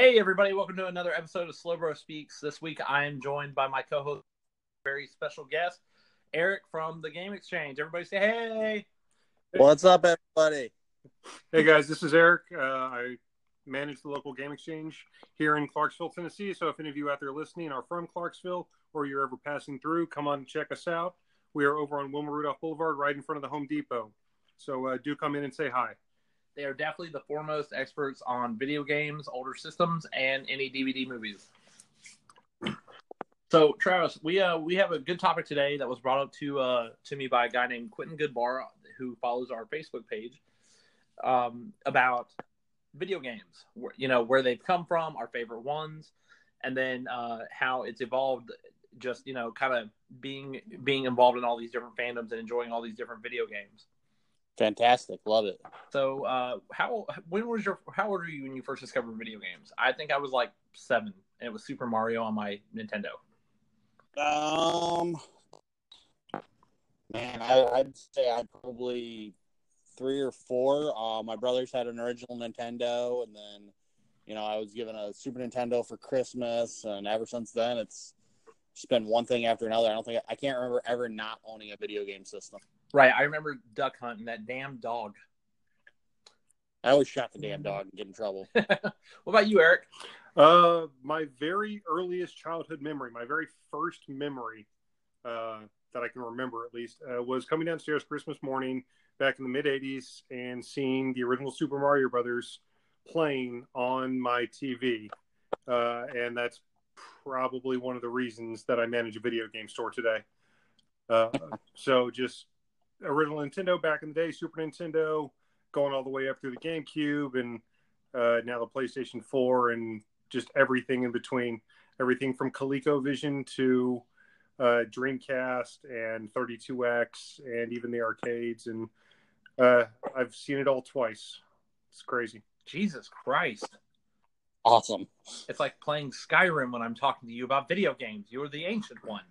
Hey, everybody, welcome to another episode of Slowbro Speaks. This week I am joined by my co host, very special guest, Eric from the Game Exchange. Everybody say hey. What's up, everybody? Hey guys, this is Eric. Uh, I manage the local game exchange here in Clarksville, Tennessee. So if any of you out there listening are from Clarksville or you're ever passing through, come on and check us out. We are over on Wilma Rudolph Boulevard, right in front of the Home Depot. So uh, do come in and say hi. They are definitely the foremost experts on video games, older systems, and any DVD movies. So, Travis, we uh we have a good topic today that was brought up to uh to me by a guy named Quentin Goodbar who follows our Facebook page um, about video games. Where, you know where they've come from, our favorite ones, and then uh, how it's evolved. Just you know, kind of being being involved in all these different fandoms and enjoying all these different video games. Fantastic, love it. So, uh, how when was your how old were you when you first discovered video games? I think I was like seven, and it was Super Mario on my Nintendo. Um, man, I, I'd say I'd probably three or four. Uh, my brothers had an original Nintendo, and then you know I was given a Super Nintendo for Christmas, and ever since then it's just been one thing after another. I don't think I can't remember ever not owning a video game system. Right, I remember duck hunting that damn dog. I always shot the damn dog and get in trouble. what about you, Eric? Uh, my very earliest childhood memory, my very first memory uh, that I can remember at least, uh, was coming downstairs Christmas morning back in the mid 80s and seeing the original Super Mario Brothers playing on my TV. Uh, and that's probably one of the reasons that I manage a video game store today. Uh, so just original Nintendo back in the day, Super Nintendo, going all the way up through the GameCube, and uh, now the PlayStation 4, and just everything in between. Everything from ColecoVision to uh, Dreamcast and 32X, and even the arcades. And uh, I've seen it all twice. It's crazy. Jesus Christ. Awesome. It's like playing Skyrim when I'm talking to you about video games. You're the ancient one.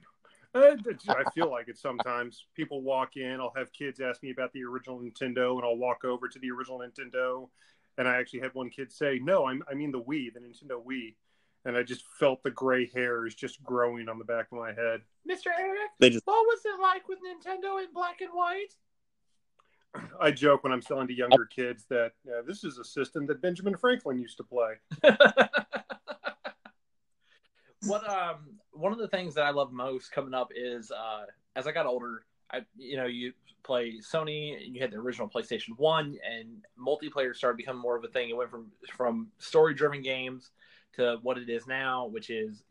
Uh, I feel like it sometimes. People walk in, I'll have kids ask me about the original Nintendo, and I'll walk over to the original Nintendo. And I actually had one kid say, No, I'm, I mean the Wii, the Nintendo Wii. And I just felt the gray hairs just growing on the back of my head. Mr. Eric, They just what was it like with Nintendo in black and white? I joke when I'm selling to younger kids that uh, this is a system that Benjamin Franklin used to play. what um one of the things that I love most coming up is uh as I got older, I you know, you play Sony and you had the original PlayStation 1 and multiplayer started becoming more of a thing. It went from from story driven games to what it is now, which is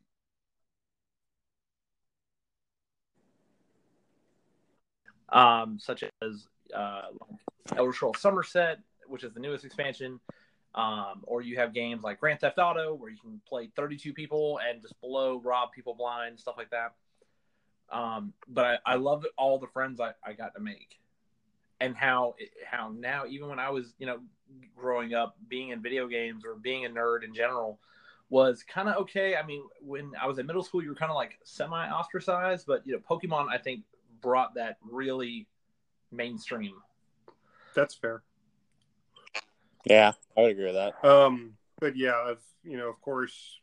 um such as uh Elder Scrolls Summerset, which is the newest expansion. Um, or you have games like Grand Theft Auto where you can play 32 people and just blow, rob people blind, stuff like that. Um, but I, I love all the friends I, I got to make, and how how now even when I was you know growing up, being in video games or being a nerd in general was kind of okay. I mean, when I was in middle school, you were kind of like semi ostracized, but you know, Pokemon I think brought that really mainstream. That's fair. Yeah, I would agree with that. Um, but yeah, I've you know, of course,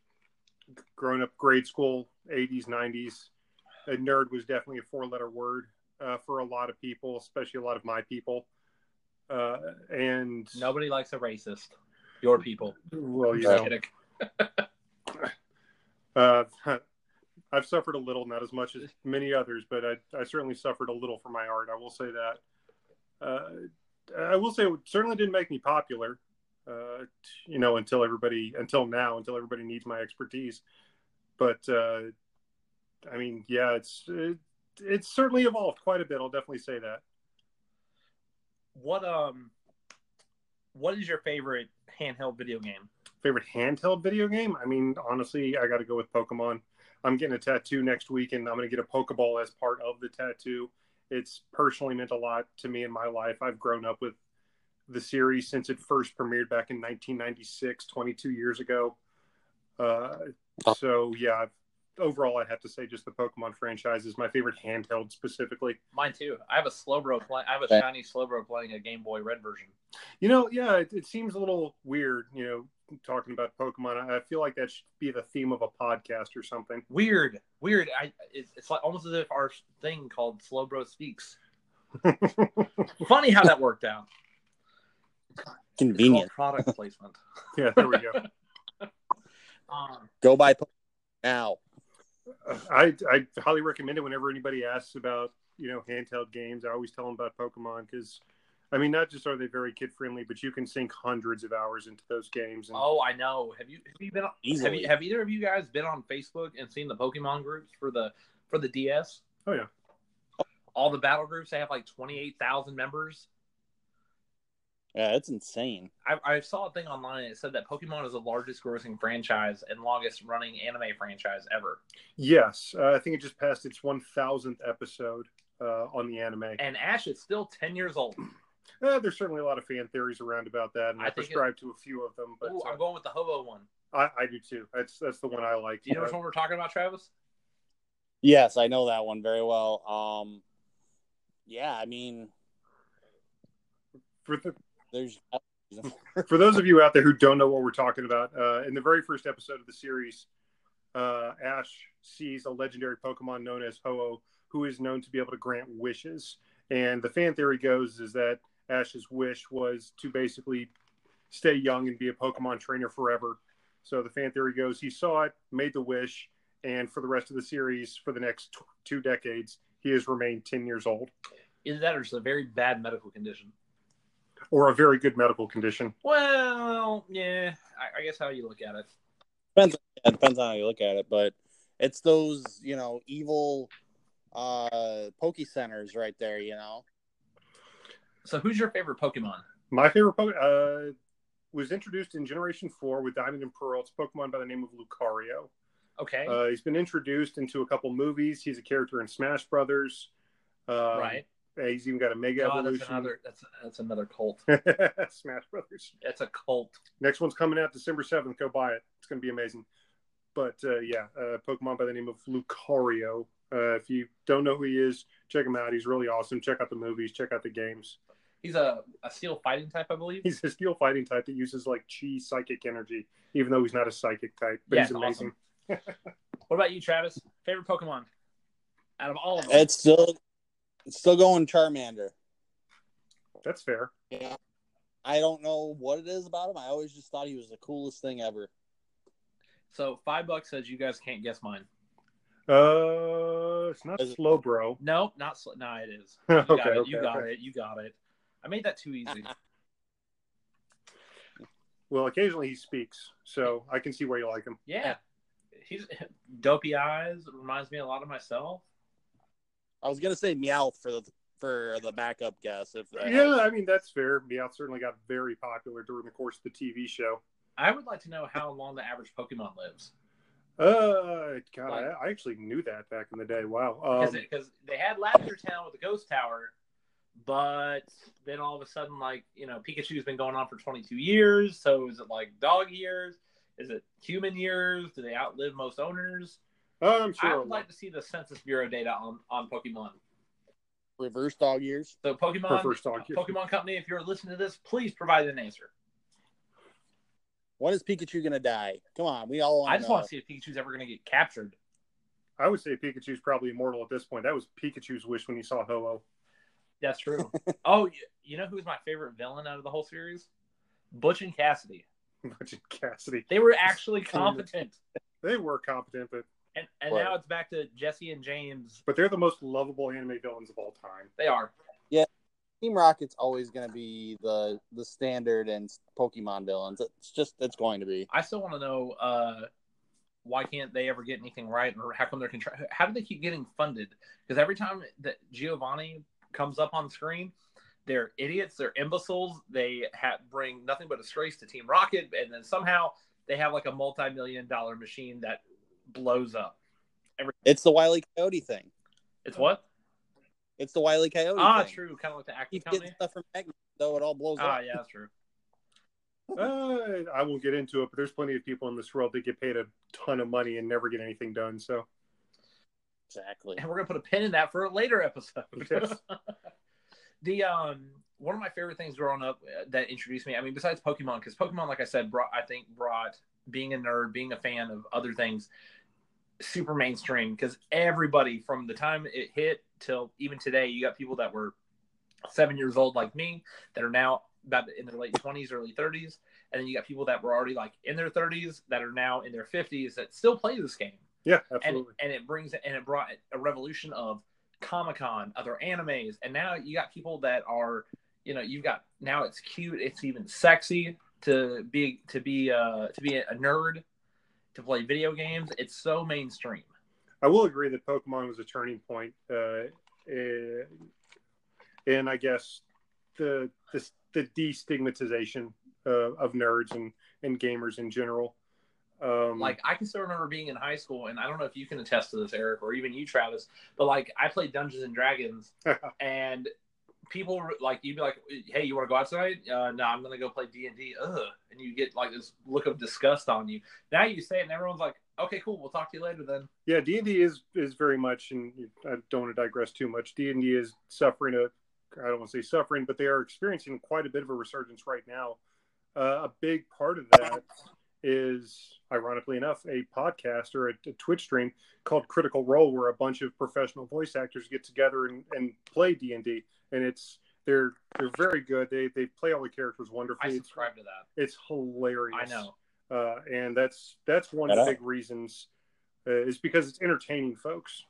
growing up grade school, '80s, '90s, a nerd was definitely a four-letter word uh, for a lot of people, especially a lot of my people. Uh, and Nobody likes a racist. Your people. well, you know, uh, I've suffered a little, not as much as many others, but I, I certainly suffered a little for my art. I will say that. Uh, I will say it certainly didn't make me popular. Uh, you know, until everybody, until now, until everybody needs my expertise. But uh, I mean, yeah, it's it, it's certainly evolved quite a bit. I'll definitely say that. What um, what is your favorite handheld video game? Favorite handheld video game? I mean, honestly, I got to go with Pokemon. I'm getting a tattoo next week, and I'm going to get a Pokeball as part of the tattoo. It's personally meant a lot to me in my life. I've grown up with the series since it first premiered back in 1996, 22 years ago. Uh, so yeah, I've, overall, I'd have to say just the Pokemon franchise is my favorite handheld specifically. Mine too. I have a Slowbro play. I have a shiny Slowbro playing a Game Boy Red version. You know, yeah, it, it seems a little weird, you know, talking about Pokemon. I I feel like that should be the theme of a podcast or something. Weird, weird. I it's, it's like almost as if our thing called Slowbro speaks. Funny how that worked out. It's Convenient. product placement. yeah, there we go. Um, Go buy Pokemon now. I I highly recommend it whenever anybody asks about you know handheld games. I always tell them about Pokemon because, I mean, not just are they very kid friendly, but you can sink hundreds of hours into those games. And, oh, I know. Have you have you been on, have you have either of you guys been on Facebook and seen the Pokemon groups for the for the DS? Oh, yeah. All the battle groups they have like twenty eight thousand members. Yeah, it's insane. I, I saw a thing online. It said that Pokemon is the largest grossing franchise and longest running anime franchise ever. Yes, uh, I think it just passed its one thousandth episode uh, on the anime. And Ash is still ten years old. Uh, there's certainly a lot of fan theories around about that, and I, I think it- subscribe to a few of them. But Ooh, uh, I'm going with the Hobo one. I, I do too. That's that's the one I like. Do you know Uh, which one we're talking about, Travis? Yes, I know that one very well. Um, yeah, I mean, for the there's for those of you out there who don't know what we're talking about, uh, in the very first episode of the series, uh, Ash sees a legendary Pokemon known as Ho-Oh, who is known to be able to grant wishes. And the fan theory goes is that Ash's wish was to basically stay young and be a Pokemon trainer forever. So the fan theory goes he saw it, made the wish, and for the rest of the series, for the next t- two decades, he has remained 10 years old Is that or just a very bad medical condition? Or a very good medical condition. Well, yeah, I, I guess how you look at it. depends. It depends on how you look at it, but it's those you know evil uh poke centers right there. You know, So, who's your favorite Pokemon? My favorite Pokemon uh, was introduced in Generation 4 with Diamond and Pearl. It's a Pokemon by the name of Lucario. Okay, Uh, he's been introduced into a couple movies. He's a character in Smash Brothers. Um, right. He's even got a Mega Oh, that's Evolution. another. That's that's another cult. Smash Brothers. That's a cult. Next one's coming out December 7th. Go buy it. It's going to be amazing. But uh, yeah, uh, Pokemon by the name of Lucario. Uh, if you don't know who he is, check him out. He's really awesome. Check out the movies. Check out the games. He's a, a steel fighting type, I believe. He's a steel fighting type that uses like chi psychic energy, even though he's not a psychic type. But Yeah, he's it's amazing. What about you, Travis? Favorite Pokemon out of all of them? it's still it's still going Charmander. That's fair. Yeah, I don't know what it is about him. I always just thought he was the coolest thing ever. So five bucks says you guys can't guess mine. Uh, it's not Is it- slow, bro. No, not slow. no. It is. You okay, got it. okay, you got okay. it. You got it. I made that too easy. Well, occasionally he speaks, so I can see why you like him. Yeah, he's dopey eyes. Reminds me a lot of myself. I was gonna say Meowth for the for the backup guess. If that Yeah, I mean that's fair. Meowth certainly got very popular during the course of the TV show. I would like to know how long the average Pokemon lives Uh, God, Like- I, I actually knew that back in the day. Wow. Um, because they had Lavender Town with the Ghost Tower, but then all of a sudden, like you know, Pikachu's been going on for 22 years. So is it like dog years? Is it human years? Do they outlive most owners? Oh, I'm sure. I would like to see the Census Bureau data on on Pokemon. reverse dog years. So Pokemon, For first dog years. Pokemon Company, if you're listening to this, please provide an answer. When is Pikachu gonna die? Come on, we all. I just want to see if Pikachu's ever going to get captured. I would say Pikachu's probably immortal at this point. That was Pikachu's wish when he saw Ho-Oh. That's true. oh, you, you know who's my favorite villain out of the whole series? Butch and Cassidy. Butch and Cassidy. They were actually competent. They were competent, but And and Right. now it's back to Jessie and James. but they're the most lovable anime villains of all time. They are. Yeah. Team Rocket's always gonna be the the standard and Pokemon villains. It's just it's going to be. I still want to know uh, why can't they ever get anything right, or how come they're contra- How do they keep getting funded? Because every time that Giovanni comes up on screen, they're idiots, they're imbeciles. They have bring nothing but disgrace to Team Rocket, and then somehow they have like a multi-million dollar machine that blows up. It's the Wiley Coyote thing. It's what? It's the Wiley Coyote. Ah, thing. true. Kind of like the acting Keep company. getting stuff from Magma, though it all blows Ah, up. yeah, that's true. Uh, I won't get into it, but there's plenty of people in this world that get paid a ton of money and never get anything done. So Exactly. and we're gonna put a pin in that for a later episode. Yes. the um one of my favorite things growing up that introduced me, I mean, besides Pokemon, because Pokemon, like I said, brought I think brought being a nerd, being a fan of other things, super mainstream. Because everybody from the time it hit till even today, you got people that were seven years old like me that are now about in their late twenties, early thirties, and then you got people that were already like in their thirties that are now in their fifties that still play this game yeah, and absolutely. and it brings and it brought a revolution of Comic Con, other animes, and now you got people that are, you know, you've got now it's cute, it's even sexy to be to be uh to be a nerd to play video games. It's so mainstream. I will agree that Pokemon was a turning point, uh, eh, and I guess the the, the destigmatization uh, of nerds and, and gamers in general. Um, Like I can still remember being in high school, and I don't know if you can attest to this, Eric, or even you, Travis, but like I played Dungeons and Dragons, and people like you'd be like, "Hey, you want to go out tonight?" Uh, no, I'm gonna go play D and D. Ugh, and you get like this look of disgust on you. Now you say it, and everyone's like, "Okay, cool, we'll talk to you later then." yeah, D and D is is very much, and I don't want to digress too much. D and D is suffering a, I don't want to say suffering, but they are experiencing quite a bit of a resurgence right now. Uh, a big part of that is, ironically enough, a podcast or a, a Twitch stream called Critical Role, where a bunch of professional voice actors get together and, and play D and D, and it's they're they're very good. They they play all the characters I wonderfully. It's, subscribe to that. it's hilarious. I know. uh, and that's that's one of the big reasons uh, is because it's entertaining folks.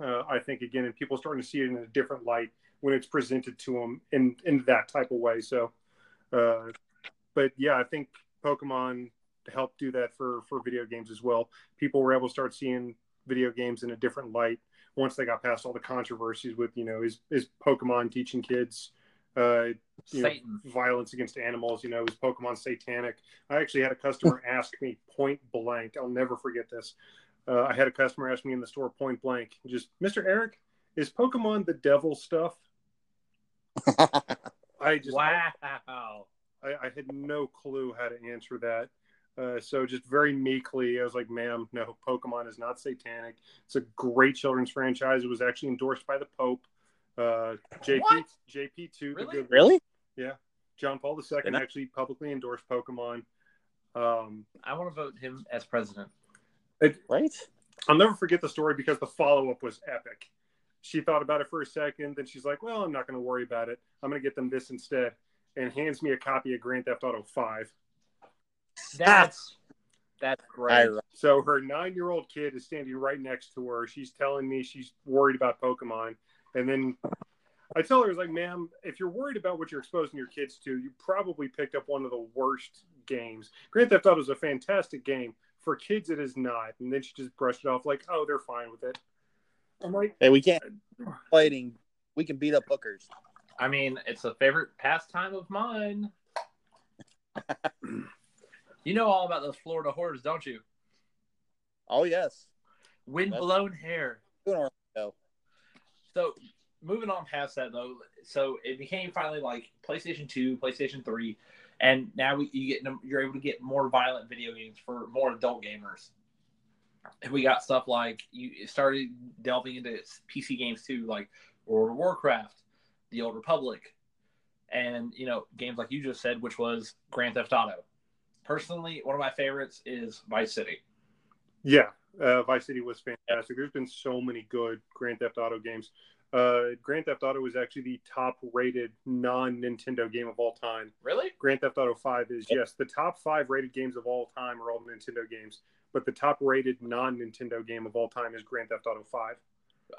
Uh, I think again, and people starting to see it in a different light when it's presented to them in in that type of way. So, uh, but yeah, I think Pokemon helped do that for for video games as well. People were able to start seeing video games in a different light once they got past all the controversies with you know is is Pokemon teaching kids uh, you know, violence against animals. You know, is Pokemon satanic? I actually had a customer ask me point blank. I'll never forget this. Uh, I had a customer ask me in the store point blank, just Mr. Eric, is Pokemon the devil stuff? I just Wow. I, I had no clue how to answer that. Uh, so just very meekly, I was like, "Ma'am, no, Pokemon is not satanic. It's a great children's franchise. It was actually endorsed by the Pope. Uh, JP What? JP two, Really? good really? Yeah. John Paul II Did I- actually publicly endorsed Pokemon. Um, I want to vote him as president. Right? I'll never forget the story because the follow up was epic. She thought about it for a second, then she's like, "Well, I'm not going to worry about it. I'm going to get them this instead," and hands me a copy of Grand Theft Auto Five. That's that's great. So her nine year old kid is standing right next to her. She's telling me she's worried about Pokemon, and then I tell her, "I was like, ma'am, if you're worried about what you're exposing your kids to, you probably picked up one of the worst games. Grand Theft Auto is a fantastic game. For kids, it is not. And then she just brushed it off like, oh, they're fine with it. I'm like, hey, we can't uh, fighting. We can beat up hookers. I mean, it's a favorite pastime of mine. you know all about those Florida horrors, don't you? Oh yes. Wind blown hair. So moving on past that though, so it became finally like PlayStation Two, PlayStation Three, and now we, you get you're able to get more violent video games for more adult gamers. And we got stuff like you started delving into PC games too, like World of Warcraft, The Old Republic, and you know games like you just said, which was Grand Theft Auto. Personally, one of my favorites is Vice City. yeah, uh, Vice City was fantastic. There's been so many good Grand Theft Auto games. Uh, Grand Theft Auto is actually the top rated non Nintendo game of all time. Really? Grand Theft Auto 5 is yes, the top five rated games of all time are all Nintendo games, but the top rated non Nintendo game of all time is Grand Theft Auto 5.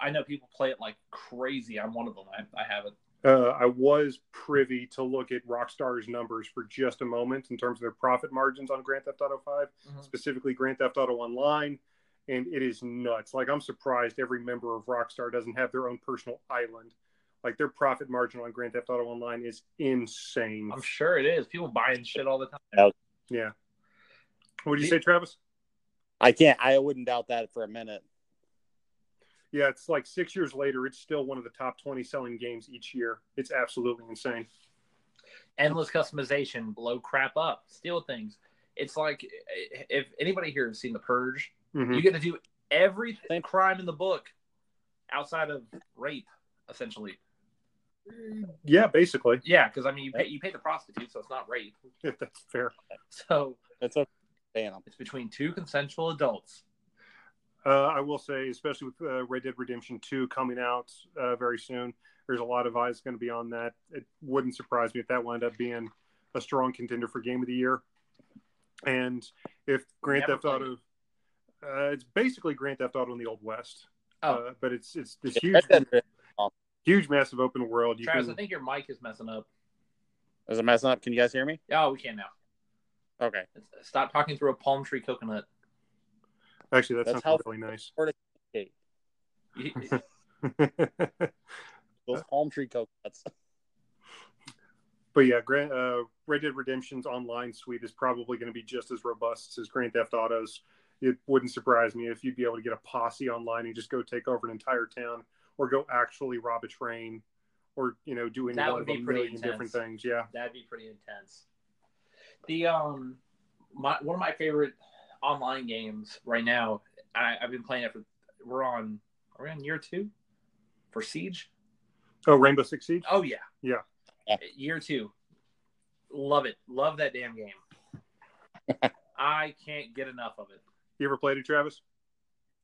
I know people play it like crazy. I'm one of them. I, I have it. Uh, I was privy to look at Rockstar's numbers for just a moment in terms of their profit margins on Grand Theft Auto 5, Mhm. specifically Grand Theft Auto Online, and it is nuts. Like, I'm surprised every member of Rockstar doesn't have their own personal island. Like, their profit margin on Grand Theft Auto Online is insane. I'm sure it is. People buying shit all the time. Yeah. What do you say, Travis? I can't. I wouldn't doubt that for a minute. Yeah, it's like six years later, it's still one of the top 20 selling games each year. It's absolutely insane. endless customization, blow crap up, steal things. It's like if anybody here has seen The Purge, Mhm. you get to do every crime in the book outside of rape, essentially. Yeah, basically. Yeah, because I mean, you pay you pay the prostitute, so it's not rape. If that's fair. So It's okay. Ban 'em. it's between two consensual adults. Uh, I will say, especially with uh, Red Dead Redemption 2 coming out uh, very soon, there's a lot of eyes going to be on that. It wouldn't surprise me if that wound up being a strong contender for Game of the Year. And if Grand Never Theft played Auto, uh, it's basically Grand Theft Auto in the Old West. Oh. Uh, but it's it's this Yeah, huge, Red Dead huge, massive open world. You Travis, I think your mic is messing up. Is it messing up? Can you guys hear me? Oh, we can now. Okay. Stop talking through a palm tree coconut. Actually, that That's sounds how- really nice. Okay. You- Those palm tree coconuts. But yeah, Grand, uh, Red Dead Redemption's online suite is probably going to be just as robust as Grand Theft Auto's. It wouldn't surprise me if you'd be able to get a posse online and just go take over an entire town, or go actually rob a train, or you know do any That one would of a be pretty million different things. Yeah, That'd be pretty intense. The um, my one of my favorite online games right now. I, I've been playing it for. We're on. Are we on year two for Siege? Oh, Rainbow Six Siege. Oh yeah, Yeah. Year two. Love it. Love that damn game. I can't get enough of it. You ever played it, Travis?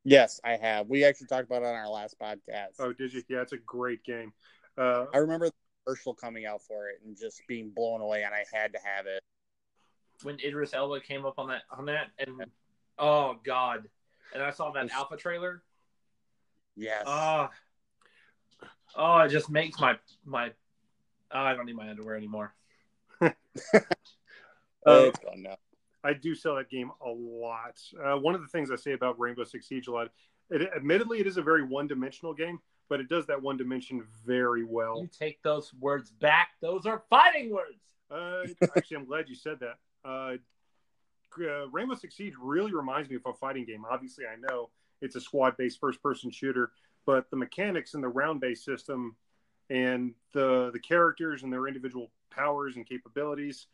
Yes, I have. We actually talked about it on our last podcast. Oh, did you? Yeah, it's a great game. Uh, I remember the commercial coming out for it and just being blown away, and I had to have it. When Idris Elba came up on that on that, and oh god, and I saw that alpha trailer. Yes. Oh, oh, it just makes my my. Oh, I don't need my underwear anymore. uh, it's gone now. I do sell that game a lot. Uh, one of the things I say about Rainbow Six Siege a lot, it, admittedly, it is a very one-dimensional game, but it does that one dimension very well. You take those words back. Those are fighting words. Uh, actually, I'm glad you said that. Uh, uh, Rainbow Six Siege really reminds me of a fighting game. Obviously, I know it's a squad-based first-person shooter, but the mechanics and the round-based system, and the the characters and their individual powers and capabilities.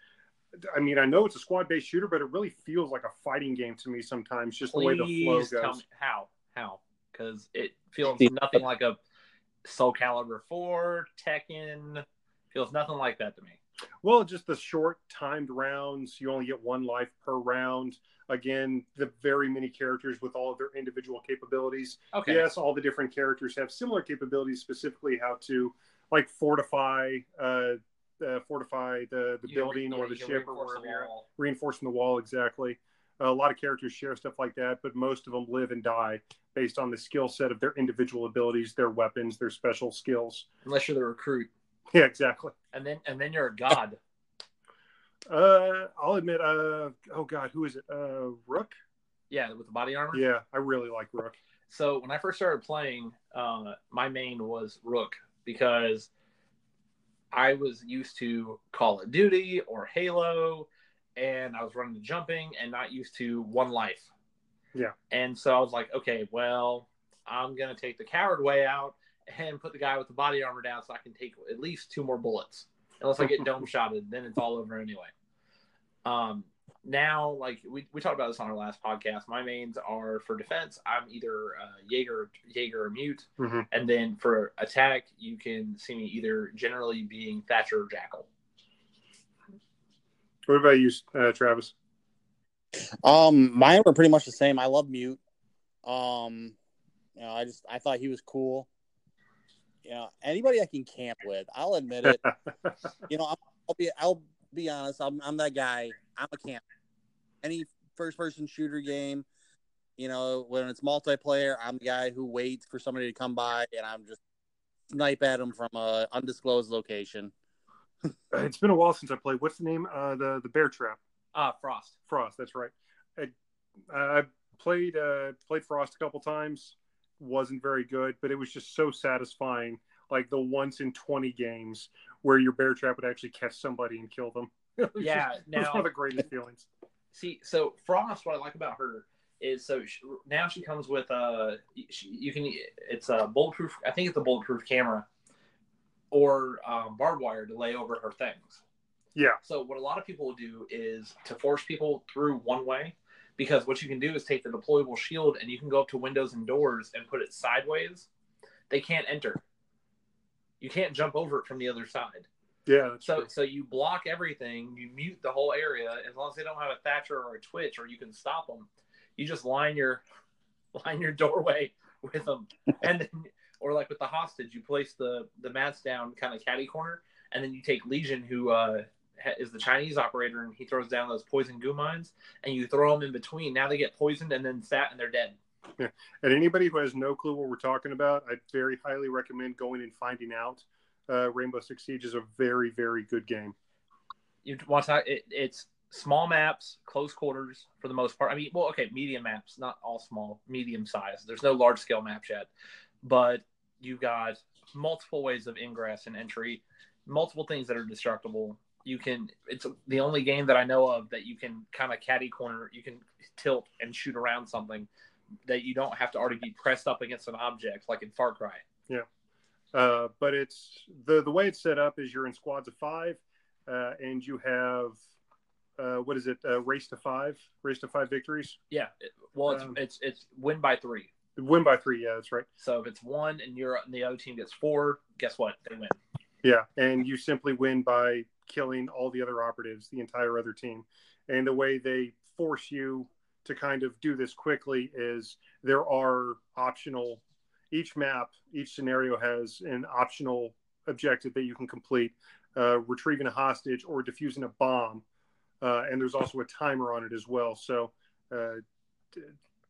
I mean, I know it's a squad-based shooter, but it really feels like a fighting game to me sometimes. Just the way the flow Please tell goes. me how how because it feels nothing like a Soul Calibur Four Tekken. Feels nothing like that to me. Well, just the short timed rounds. You only get one life per round. Again, the very many characters with all of their individual capabilities. Okay. Yes, all the different characters have similar capabilities, specifically how to like fortify, uh, uh fortify the the You can re- building or the ship or reinforce wherever you're reinforcing the wall. Exactly. a lot of characters share stuff like that, but most of them live and die based on the skill set of their individual abilities, their weapons, their special skills. Unless you're the recruit, Yeah, exactly. and then and then you're a god. Uh, I'll admit. Uh, oh God, who is it? Uh, Rook. Yeah, with the body armor. Yeah, I really like Rook. So when I first started playing, uh, my main was Rook because I was used to Call of Duty or Halo, and I was running the jumping and not used to one life. Yeah. And so I was like, okay, well, I'm gonna take the coward way out and put the guy with the body armor down so I can take at least two more bullets. Unless I get dome shotted, then it's all over anyway. Um, now, like we, we talked about this on our last podcast, my mains are for defense. I'm either uh, Jaeger, Jaeger or Mute, Mhm. and then for attack, you can see me either generally being Thatcher or Jackal. What about you, uh, Travis? Um, mine were pretty much the same. I love Mute. Um, you know, I just I thought he was cool. You know, anybody I can camp with, I'll admit it. you know, I'm, I'll be I'll be honest. I'm I'm that guy. I'm a camp. Any first person shooter game, you know, when it's multiplayer, I'm the guy who waits for somebody to come by, and I'm just snipe at them from a undisclosed location. it's been a while since I played. What's the name? Uh, the the Bear Trap. Ah, Frost. Frost. That's right. I, I played uh, played Frost a couple times. Wasn't very good, but it was just so satisfying. Like the once in twenty games where your bear trap would actually catch somebody and kill them. Yeah, just- now- one of the greatest feelings. See, so Frost, what I like about her is so she, now she comes with a, she, you can it's a bulletproof. I think it's a bulletproof camera or um, barbed wire to lay over her things. Yeah. So what a lot of people will do is to force people through one way, because what you can do is take the deployable shield and you can go up to windows and doors and put it sideways. They can't enter. You can't jump over it from the other side. Yeah. So true. so you block everything, you mute the whole area as long as they don't have a Thatcher or a Twitch or you can stop them. You just line your line your doorway with them, and then or like with the hostage, you place the the mats down kind of catty corner, and then you take Lesion, who uh, is the Chinese operator, and he throws down those poison goo mines, and you throw them in between. Now they get poisoned and then sat and they're dead. Yeah. And anybody who has no clue what we're talking about, I'd very highly recommend going and finding out. Uh, Rainbow Six Siege is a very, very good game. you want to it, it's small maps close quarters for the most part i mean well okay medium maps not all small medium size there's no large scale maps yet but you've got multiple ways of ingress and entry multiple things that are destructible you can it's the only game that i know of that you can kind of caddy corner you can tilt and shoot around something that you don't have to already be pressed up against an object like in far cry Yeah. Uh, but it's the the way it's set up is you're in squads of five, uh, and you have uh, what is it? Uh, race to five, race to five victories. yeah well it's Um, it's it's win by three Win by three. Yeah, that's right. So if it's one and you're and the other team gets four, guess what? They win. Yeah, and you simply win by killing all the other operatives, the entire other team. And the way they force you to kind of do this quickly is there are optional. Each map, each scenario has an optional objective that you can complete, uh, retrieving a hostage or defusing a bomb. Uh, and there's also a timer on it as well. So, uh,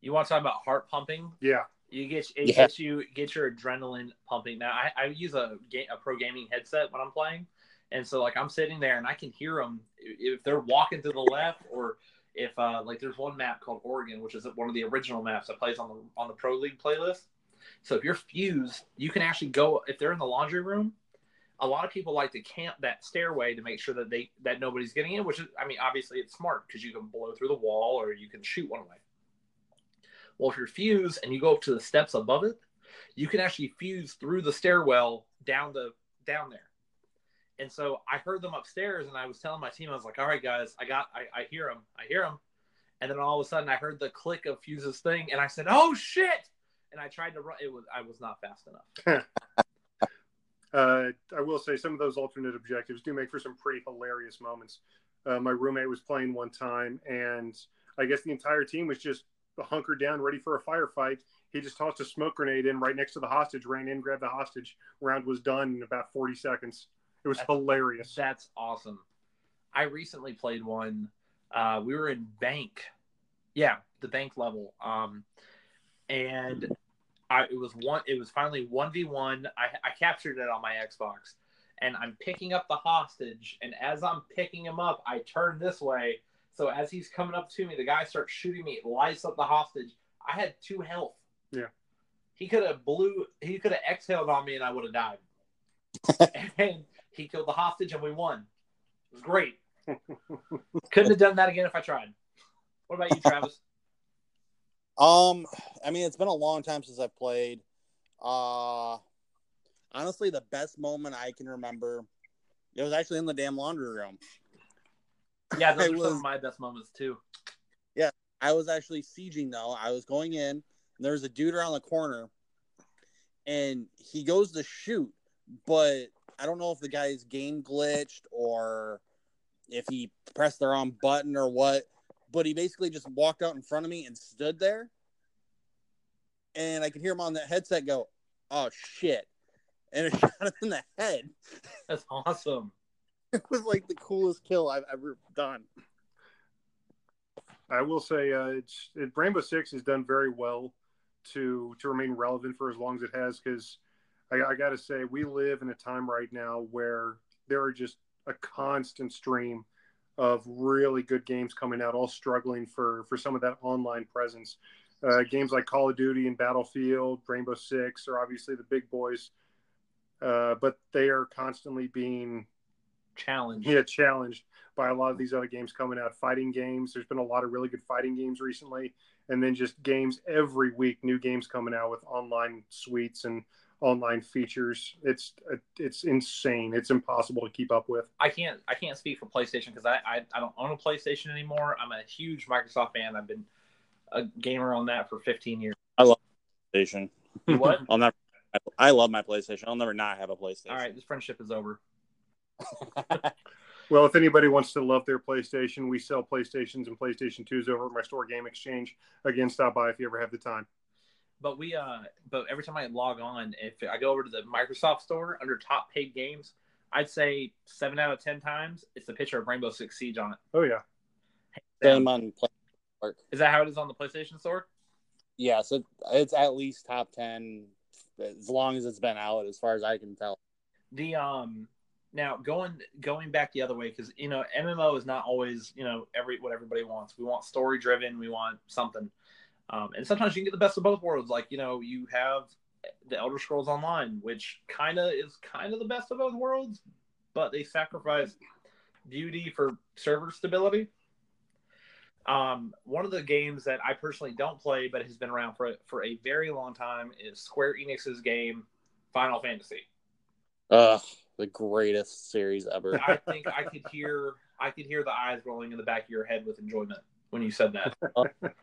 You want to talk about heart pumping? yeah, You get it Yeah. gets you get your adrenaline pumping. Now I, I use a ga- a pro gaming headset when I'm playing, and so like I'm sitting there and I can hear them if they're walking to the left or if uh, like there's one map called Oregon, which is one of the original maps that plays on the on the pro league playlist. So if you're fused, you can actually go if they're in the laundry room. A lot of people like to camp that stairway to make sure that they that nobody's getting in. Which is, I mean, obviously it's smart because you can blow through the wall or you can shoot one way. Well, if you're fused and you go up to the steps above it, you can actually fuse through the stairwell down the down there. And so I heard them upstairs, and I was telling my team, I was like, "All right, guys, I got, I, I hear them, I hear them." And then all of a sudden, I heard the click of Fuze's thing, and I said, "Oh shit!" And I tried to run. It was, I was not fast enough. Uh, I will say some of those alternate objectives do make for some pretty hilarious moments. Uh, my roommate was playing one time, and I guess the entire team was just hunkered down, ready for a firefight. He just tossed a smoke grenade in right next to the hostage, ran in, grabbed the hostage. Round was done in about 40 seconds. It was That's- hilarious. That's awesome. I recently played one. Uh, we were in bank, yeah, the bank level. Um, and I it was one. It was finally one v one. I I captured it on my Xbox, and I'm picking up the hostage. And as I'm picking him up, I turn this way. So as he's coming up to me, the guy starts shooting me. It lights up the hostage. I had two health. Yeah. He could have blew. He could have exhaled on me, and I would have died. and he killed the hostage, and we won. It was great. Couldn't have done that again if I tried. What about you, Travis? Um, I mean, it's been a long time since I've played. Uh, honestly, the best moment I can remember, it was actually in the damn laundry room. Yeah, those I are some of my best moments too. Yeah, I was actually sieging though. I was going in, and there was a dude around the corner, and he goes to shoot, but I don't know if the guy's game glitched or if he pressed the wrong button or what. But he basically just walked out in front of me and stood there, and I could hear him on that headset go, "Oh shit!" and it shot him in the head. That's awesome. It was like the coolest kill I've ever done. I will say uh, it's it, Rainbow Six has done very well to to remain relevant for as long as it has because I, I got to say we live in a time right now where there are just a constant stream of really good games coming out, all struggling for for some of that online presence. Uh, games like Call of Duty and Battlefield, Rainbow Six are obviously the big boys, uh, but they are constantly being challenged. yeah, challenged by a lot of these other games coming out. Fighting games. There's been a lot of really good fighting games recently, and then just games every week. New games coming out with online suites and online features. It's it's insane. It's impossible to keep up with. I can't I can't speak for PlayStation because I, I I don't own a PlayStation anymore. I'm a huge Microsoft fan. I've been a gamer on that for 15 years. I love PlayStation. What? I'll never. I love my PlayStation. I'll never not have a PlayStation. All right, this friendship is over. Well, if anybody wants to love their PlayStation, we sell PlayStations and PlayStation 2s over at my store Game Exchange. Again, stop by if you ever have the time. But we uh but every time I log on, if I go over to the Microsoft store under top paid games, I'd say seven out of ten times it's a picture of Rainbow Six Siege on it. Oh yeah. Same on PlayStation. Is that how it is on the PlayStation store? Yes, it, it's at least top ten as long as it's been out, as far as I can tell. The um now going going back the other way because you know MMO is not always you know every what everybody wants. We want story driven. We want something, um, and sometimes you can get the best of both worlds. Like you know you have the Elder Scrolls Online, which kind of is kind of the best of both worlds, but they sacrifice beauty for server stability. Um, one of the games that I personally don't play, but has been around for for a very long time, is Square Enix's game Final Fantasy. Ugh, the greatest series ever. I think I could hear I could hear the eyes rolling in the back of your head with enjoyment when you said that.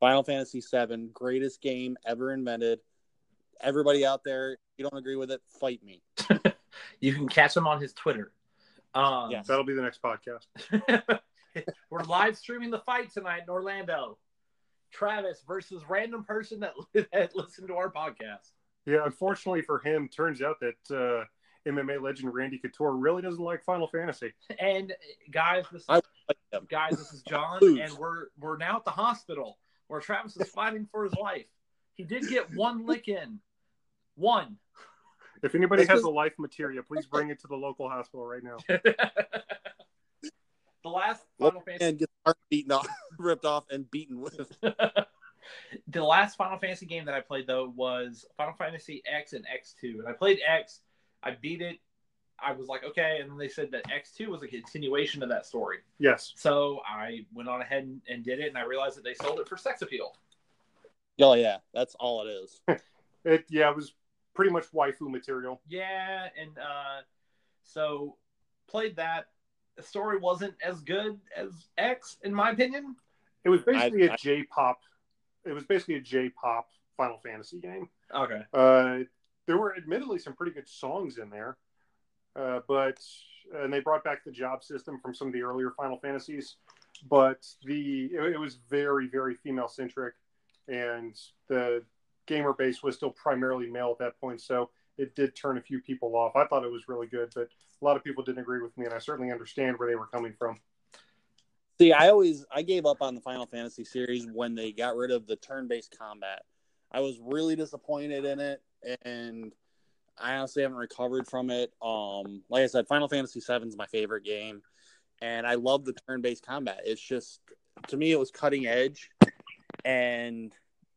Final Fantasy VII, greatest game ever invented. Everybody out there, if you don't agree with it, fight me. you can catch him on his Twitter. Um, Yes. That'll be the next podcast. We're live streaming the fight tonight in Orlando. Travis versus random person that, that listened to our podcast. Yeah, unfortunately for him, turns out that uh, MMA legend Randy Couture really doesn't like Final Fantasy. And guys, this is, like guys, this is John, and we're we're now at the hospital where Travis is fighting for his life. He did get one lick in, one. If anybody has is- a life materia, please bring it to the local hospital right now. the last Final Fantasy, And get heart beaten off, ripped off, and beaten with. the last Final Fantasy game that I played though was Final Fantasy X and X2, and I played X. I beat it. I was like, okay, and then they said that X2 was a continuation of that story. Yes. So I went on ahead and, and did it, and I realized that they sold it for sex appeal. Oh yeah, that's all it is. It yeah, it was pretty much waifu material. Yeah, and uh, so played that. The story wasn't as good as X, in my opinion. It was basically I- a J-pop. It was basically a J-pop Final Fantasy game. Okay. Uh, there were admittedly some pretty good songs in there, uh, but and they brought back the job system from some of the earlier Final Fantasies, but the it, it was very very female centric, and the gamer base was still primarily male at that point, so it did turn a few people off. I thought it was really good, but a lot of people didn't agree with me, and I certainly understand where they were coming from. See, I always I gave up on the Final Fantasy series when they got rid of the turn-based combat. I was really disappointed in it, and I honestly haven't recovered from it. Um, like I said, Final Fantasy VII is my favorite game, and I love the turn-based combat. It's just to me, it was cutting edge, and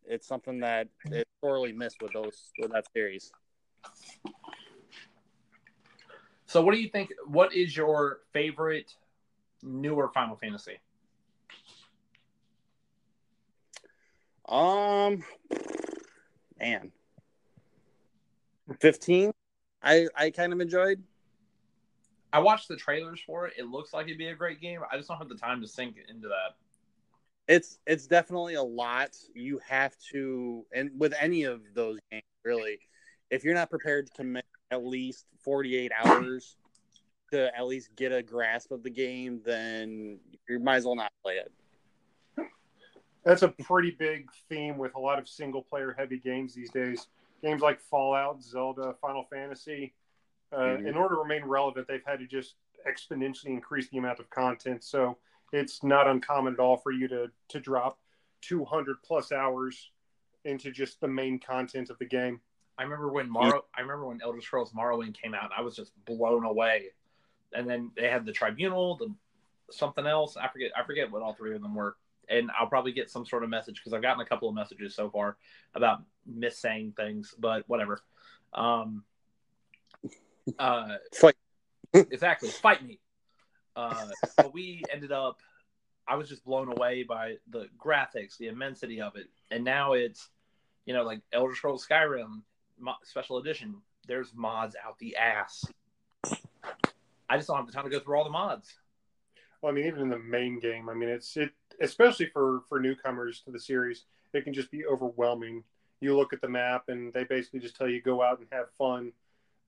it's something that it sorely missed with those with that series. So, what do you think? What is your favorite newer Final Fantasy? Um, man, fifteen. I I kind of enjoyed. I watched the trailers for it. It looks like it'd be a great game. I just don't have the time to sink into that. It's it's definitely a lot. You have to, and with any of those games, really, if you're not prepared to commit at least 48 hours to at least get a grasp of the game, then you might as well not play it. That's a pretty big theme with a lot of single player heavy games these days. Games like Fallout, Zelda, Final Fantasy. Uh, Mhm. In order to remain relevant, they've had to just exponentially increase the amount of content. So it's not uncommon at all for you to to drop 200 plus hours into just the main content of the game. I remember when Morrow. I remember when Elder Scrolls Morrowind came out, and I was just blown away. And then they had the Tribunal, the something else. I forget. I forget what all three of them were. And I'll probably get some sort of message because I've gotten a couple of messages so far about missaying things, but whatever. Um, uh, Fight. exactly. Fight me. Uh, but we ended up. I was just blown away by the graphics, the immensity of it, and now it's, you know, like Elder Scrolls Skyrim mo- special edition, there's mods out the ass. I just don't have the time to go through all the mods. Well, I mean, even in the main game, I mean, it's it especially for for newcomers to the series, it can just be overwhelming. You look at the map, and they basically just tell you go out and have fun,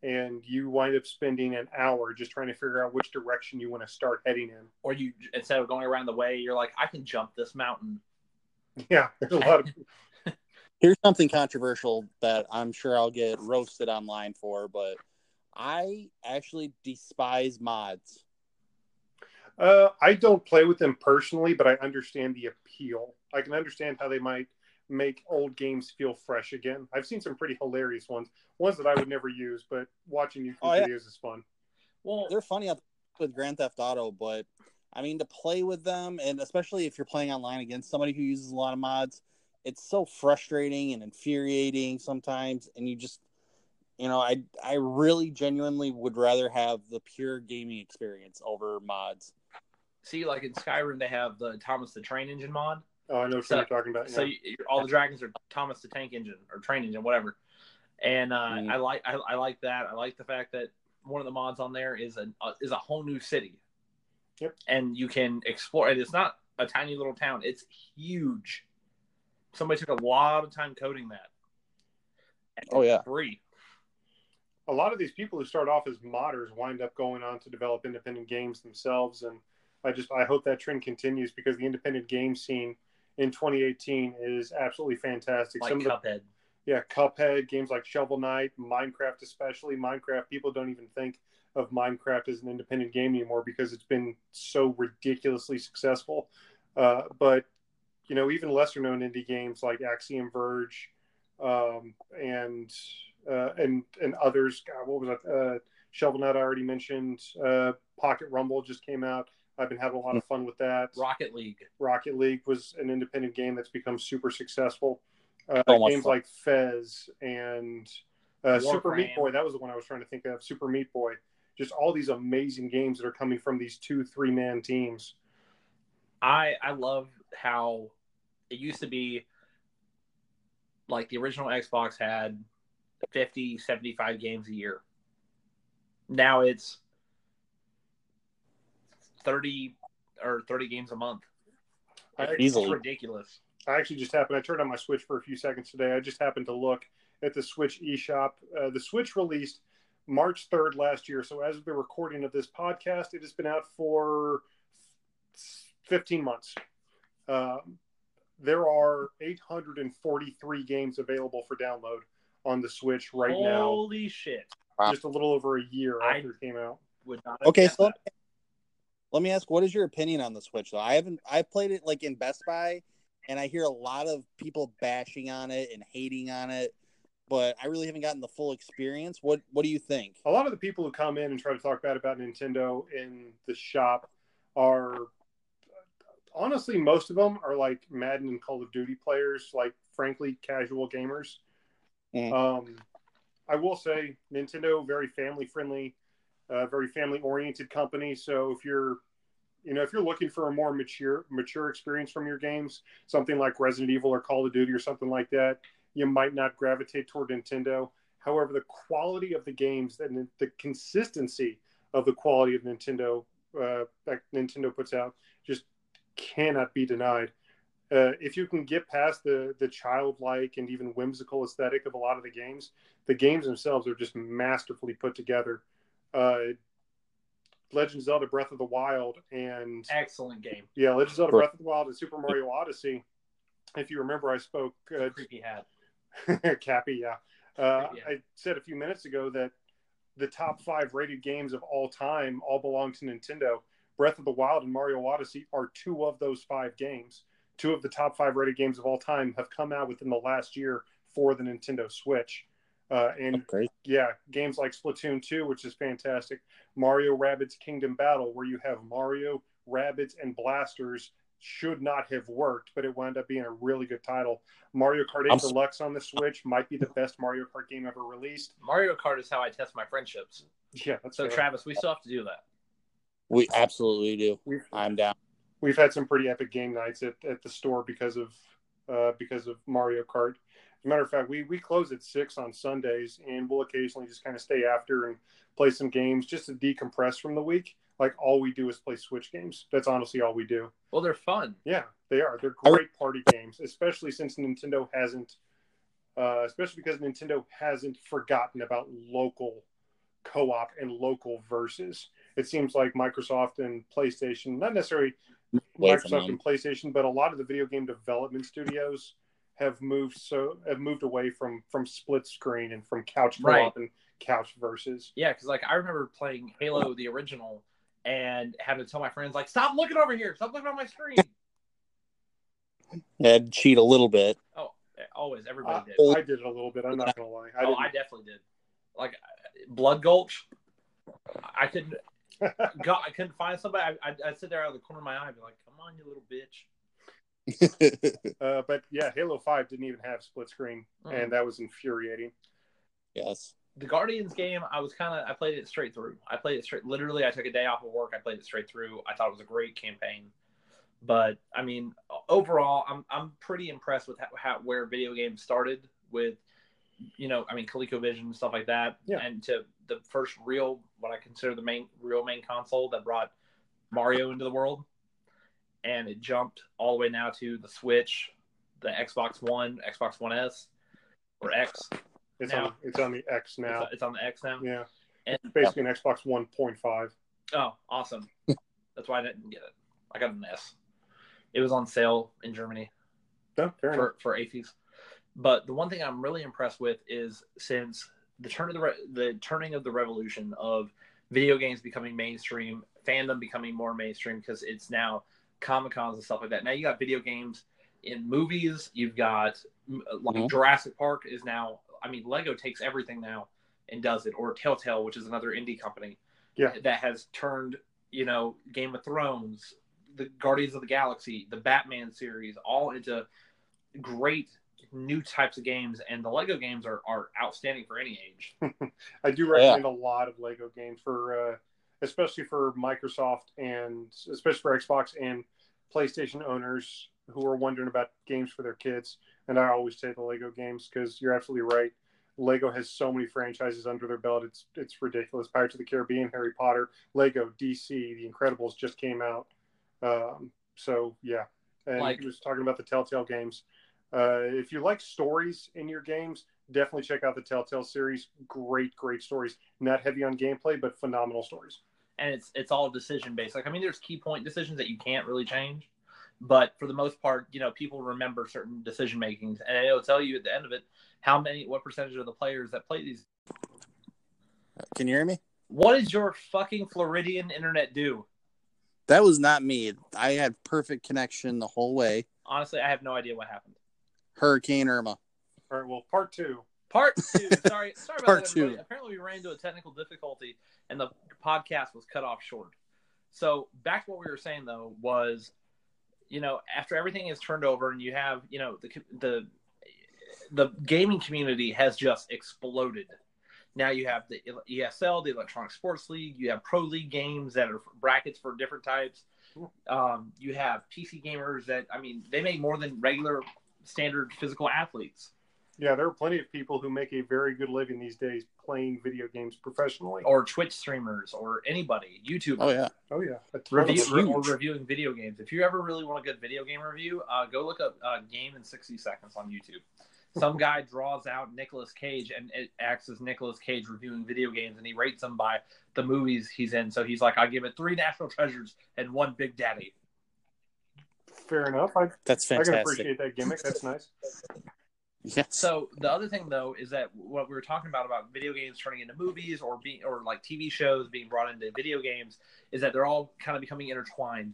and you wind up spending an hour just trying to figure out which direction you want to start heading in. Or you instead of going around the way, you're like, I can jump this mountain. Yeah, there's a lot of Here's something controversial that I'm sure I'll get roasted online for, but I actually despise mods. Uh, I don't play with them personally, but I understand the appeal. I can understand how they might make old games feel fresh again. I've seen some pretty hilarious ones, ones that I would never use, but watching YouTube Oh, yeah. videos is fun. Well, They're funny with Grand Theft Auto, but I mean to play with them, and especially if you're playing online against somebody who uses a lot of mods, it's so frustrating and infuriating sometimes, and you just, you know, I I really genuinely would rather have the pure gaming experience over mods. See, like in Skyrim, they have the Thomas the Train Engine mod. Oh, I know what So- you're talking about. So yeah. you, you're, all the dragons are Thomas the Tank Engine or Train Engine, whatever. And uh, Mm. I like I, I like that. I like the fact that one of the mods on there is a uh, is a whole new city. Yep. And you can explore. And it's not a tiny little town. It's huge. Somebody took a lot of time coding that. And Oh, yeah. it's free. a lot of these people who start off as modders wind up going on to develop independent games themselves and i just i hope that trend continues because the independent game scene in 2018 is absolutely fantastic. Like some of the Cuphead. yeah cuphead games like shovel knight minecraft especially. Minecraft people don't even think of minecraft as an independent game anymore because it's been so ridiculously successful. Uh, but you know even lesser known indie games like axiom verge um, and uh, and and others. God, what was that uh, shovel knight i already mentioned. Uh, pocket rumble just came out i've been having a lot of fun with that Rocket League. Rocket League was an independent game that's become super successful. Uh, So games fun. like Fez and uh, Super Meat Boy, that was the one I was trying to think of. Super Meat Boy. Just all these amazing games that are coming from these two, three man teams. I I love how it used to be like the original Xbox had 50, 75 games a year. Now it's 30 or 30 games a month. I It's Easily. ridiculous. I actually just happened, I turned on my Switch for a few seconds today. I just happened to look at the Switch eShop. Uh, the Switch released March 3rd last year. So as of the recording of this podcast, it has been out for 15 months. Um, there are 843 games available for download on the Switch right now, Holy shit. Wow. just a little over a year I- after it came out. Would not Okay, so that. Let me ask, what is your opinion on the Switch? Though I haven't, I played it like in Best Buy, and I hear a lot of people bashing on it and hating on it, but I really haven't gotten the full experience. What What do you think? a lot of the people who come in and try to talk bad about Nintendo in the shop are honestly most of them are like Madden and Call of Duty players, like frankly casual gamers. Mhm. Um, I will say Nintendo very family friendly, uh, very family oriented company. So if you're you know if you're looking for a more mature mature experience from your games, something like Resident Evil or Call of Duty or something like that, you might not gravitate toward Nintendo. However, the quality of the games and the consistency of the quality of Nintendo uh, that Nintendo puts out just cannot be denied. Uh, if you can get past the the childlike and even whimsical aesthetic of a lot of the games, the games themselves are just masterfully put together. Uh, Legend of Zelda: Breath of the Wild and Excellent game. yeah, Legend of Zelda: Breath of the Wild and Super Mario Odyssey. If you remember, I spoke uh, Creepy hat. Cappy, yeah. Uh, Yeah. I said a few minutes ago that the top five rated games of all time all belong to Nintendo. Breath of the Wild and Mario Odyssey are two of those five games. Two of the top five rated games of all time have come out within the last year for the Nintendo Switch. Uh, and Great. yeah, games like Splatoon 2, which is fantastic. Mario Rabbids Kingdom Battle, where you have Mario, Rabbids, and Blasters, should not have worked, but it wound up being a really good title. Mario Kart 8 I'm Deluxe on the Switch might be the best Mario Kart game ever released. Mario Kart is how I test my friendships. Yeah, that's So, fair. Travis, we still have to do that. We absolutely do. We've, I'm down. we've had some pretty epic game nights at, at the store because of uh, because of Mario Kart. As a matter of fact, we we close at six on Sundays, and we'll occasionally just kind of stay after and play some games just to decompress from the week. Like all we do is play Switch games. That's honestly all we do. Well, they're fun. Yeah, they are. They're great party games, especially since Nintendo hasn't, uh, especially because Nintendo hasn't forgotten about local co-op and local versus. It seems like Microsoft and PlayStation, not necessarily Microsoft and PlayStation, but a lot of the video game development studios have moved so have moved away from from split screen and from couch co-op Right. and couch versus. Yeah, because like I remember playing Halo the original and having to tell my friends like, "Stop looking over here! Stop looking on my screen." Yeah, I'd cheat a little bit. oh, always everybody I, did. I did it a little bit. I'm not gonna lie. I oh, didn't. I definitely did. Like Blood Gulch, I couldn't. God, I couldn't find somebody. I, I'd, I'd sit there out of the corner of my eye and be like, "Come on, you little bitch." Uh, but yeah, Halo Five didn't even have split screen, Mm. and that was infuriating. yes. The Guardians game, I was kind of, I played it straight through. I played it straight. Literally, I took a day off of work. I played it straight through. I thought it was a great campaign. But I mean, overall, I'm I'm pretty impressed with how, how where video games started with, you know, I mean, ColecoVision and stuff like that, Yeah. and to the first real, what I consider the main real main console that brought Mario into the world, and it jumped all the way now to the Switch, the Xbox One, Xbox One S, or X. It's Now- on it's on the X now. It's, it's on the X now. Yeah, And basically an Xbox One point five. Oh, awesome. That's why I didn't get it. I got an S. It was on sale in Germany No, fair enough. for, for AAFES. But the one thing I'm really impressed with is since the turn of the re- the turning of the revolution of video games becoming mainstream, fandom becoming more mainstream because it's now comic cons and stuff like that. Now you got video games in movies. You've got m- like Mhm. Jurassic Park is now. I mean, Lego takes everything now and does it, or Telltale, which is another indie company Yeah. that has turned you know Game of Thrones, the Guardians of the Galaxy, the Batman series, all into great new types of games. And the Lego games are, are outstanding for any age. I do recommend a lot of Lego games for, uh, especially for Microsoft and especially for Xbox and PlayStation owners who are wondering about games for their kids. And I always say the Lego games because you're absolutely right. Lego has so many franchises under their belt; it's it's ridiculous. Pirates of the Caribbean, Harry Potter, Lego, DC, The Incredibles just came out. Um, so yeah, and Like- he was talking about the Telltale games. Uh, if you like stories in your games, definitely check out the Telltale series. Great, great stories. Not heavy on gameplay, but phenomenal stories. And it's it's all decision based. Like I mean, there's key point decisions that you can't really change, but for the most part, you know, people remember certain decision makings, and it'll tell you at the end of it how many, what percentage of the players that play these. Can you hear me? What does your fucking Floridian internet do? That was not me. I had perfect connection the whole way. Honestly, I have no idea what happened. Hurricane Irma. All right, well, part two. Part two. Sorry, sorry about Part that. everybody. two. Apparently, we ran into a technical difficulty, and the podcast was cut off short. So back to what we were saying though was, you know, after everything is turned over, and you have, you know, the the the gaming community has just exploded. Now you have the ESL, the Electronic Sports League. You have pro league games that are brackets for different types. Um, you have PC gamers that, I mean, they make more than regular standard physical athletes. Yeah, there are plenty of people who make a very good living these days playing video games professionally. or Twitch streamers or anybody, YouTubers, Oh yeah. Oh yeah, a review or reviewing video games. If you ever really want a good video game review, uh, go look up uh, Game in 60 Seconds on YouTube. Some guy draws out Nicolas Cage and it acts as Nicolas Cage reviewing video games, and he rates them by the movies he's in. So he's like, I give it three National Treasures and one Big Daddy. Fair enough. I, That's fantastic. I can appreciate that gimmick. That's nice. Yes. So the other thing though is that what we were talking about about video games turning into movies or being or like TV shows being brought into video games is that they're all kind of becoming intertwined.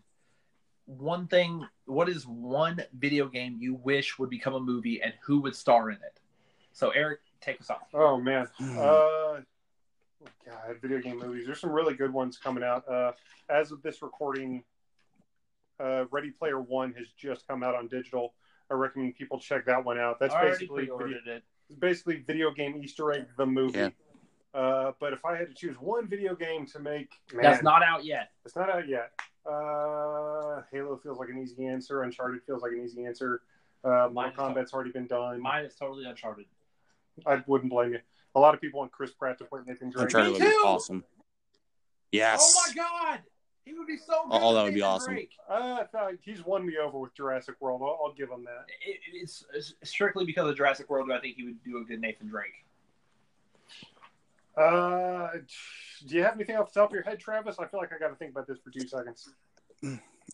One thing, what is one video game you wish would become a movie and who would star in it? So Eric, take us off. Oh man. Hmm. Uh, oh, God, video game movies. There's some really good ones coming out. Uh, as of this recording, uh, Ready Player One has just come out on digital. I recommend people check that one out. That's I basically video, it. basically video game Easter egg the movie. Yeah. Uh, but if I had to choose one video game to make, man, That's not out yet. it's not out yet. Uh, Halo feels like an easy answer. Uncharted feels like an easy answer. Uh, Mine Mortal is- Kombat's already been done. Mine is totally Uncharted. I wouldn't blame you. A lot of people want Chris Pratt to play Nathan Drake. Uncharted would be too! awesome. Yes. Oh my god, he would be so. Good Oh, that would be awesome. Drake. Uh, he's won me over with Jurassic World. I'll, I'll give him that. It, it's, it's strictly because of Jurassic World. do I think he would do a good Nathan Drake. Uh, do you have anything off the top of your head, Travis? I feel like I got to think about this for two seconds.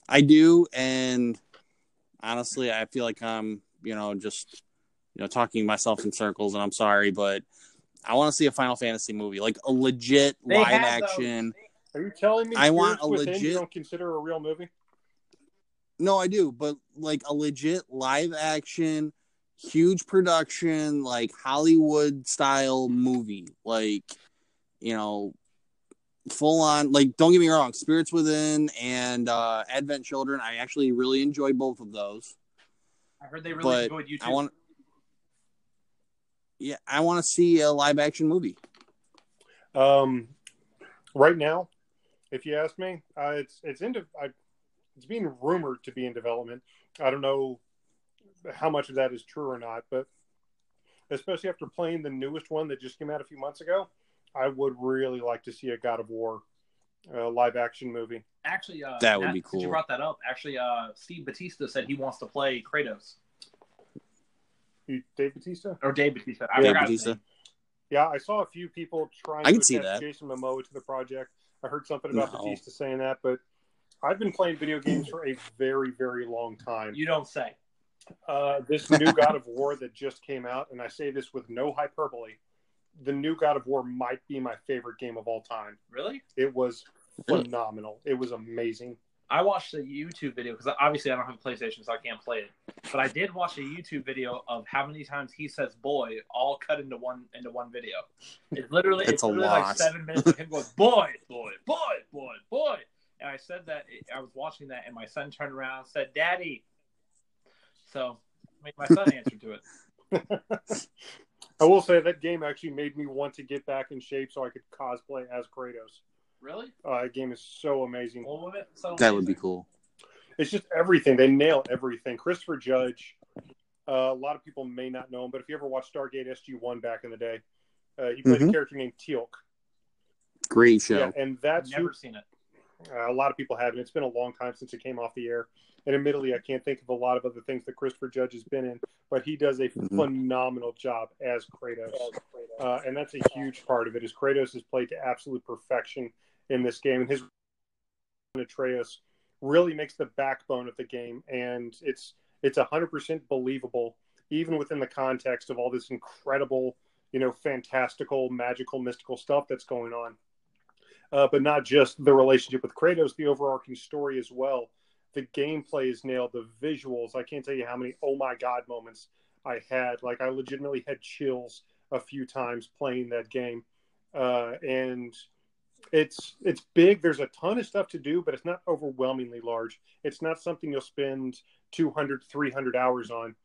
I do, and honestly, I feel like I'm, you know, just, you know, talking myself in circles, and I'm sorry, but I want to see a Final Fantasy movie, like a legit They live have those. action. Are you telling me I want Spirits a Within you legit- don't consider a real movie? No, I do, but like a legit live action, huge production, like Hollywood style movie, like, you know, full on. Like, don't get me wrong, Spirits Within and uh, Advent Children. I actually really enjoyed both of those. I heard they really But enjoyed you too. I want, yeah, I want to see a live action movie. Um, right now, if you ask me, uh, it's it's into I, it's being rumored to be in development. I don't know how much of that is true or not, but especially after playing the newest one that just came out a few months ago, I would really like to see a God of War uh, live action movie. Actually, uh, That would Matt, be since cool. You brought that up. Actually, uh, Steve Batista said he wants to play Kratos Dave Batista? or Dave Batista. I Dave Batista. Yeah, I saw a few people trying I to can see that. Jason Momoa to the project. I heard something about No. Batista saying that, but I've been playing video games for a very, very long time. You don't say. Uh, this new God of War that just came out, and I say this with no hyperbole, the new God of War might be my favorite game of all time. Really? It was phenomenal. It was amazing. I watched the YouTube video because obviously I don't have a PlayStation, so I can't play it. But I did watch a YouTube video of how many times he says "boy" all cut into one into one video. It's literally It's it's, a literally like seven minutes of him going "boy, boy, boy, boy, boy," and I said that I was watching that, and my son turned around and said "daddy." So I mean, my son answered to it. I will say that game actually made me want to get back in shape so I could cosplay as Kratos. Really? Uh, that game is so amazing. Well, what- so That would be cool. It's just everything. They nail everything. Christopher Judge, uh, a lot of people may not know him, but if you ever watched Stargate SG1 back in the day, uh, he played a Mhm. character named Teal'c. Great show. Yeah, and that's who Never seen it. Uh, a lot of people haven't. It's been a long time since it came off the air. And admittedly, I can't think of a lot of other things that Christopher Judge has been in, but he does a Mhm. phenomenal job as Kratos. Uh, and that's a huge part of it. Is Kratos is played to absolute perfection in this game, and his Atreus really makes the backbone of the game, and it's it's hundred percent believable, even within the context of all this incredible, you know, fantastical, magical, mystical stuff that's going on uh, but not just the relationship with Kratos, the overarching story as well. The gameplay is nailed, the visuals. I can't tell you how many oh my god moments I had. Like I legitimately had chills a few times playing that game, uh, and it's it's big. There's a ton of stuff to do, but it's not overwhelmingly large. It's not something you'll spend 200, 300 hours on.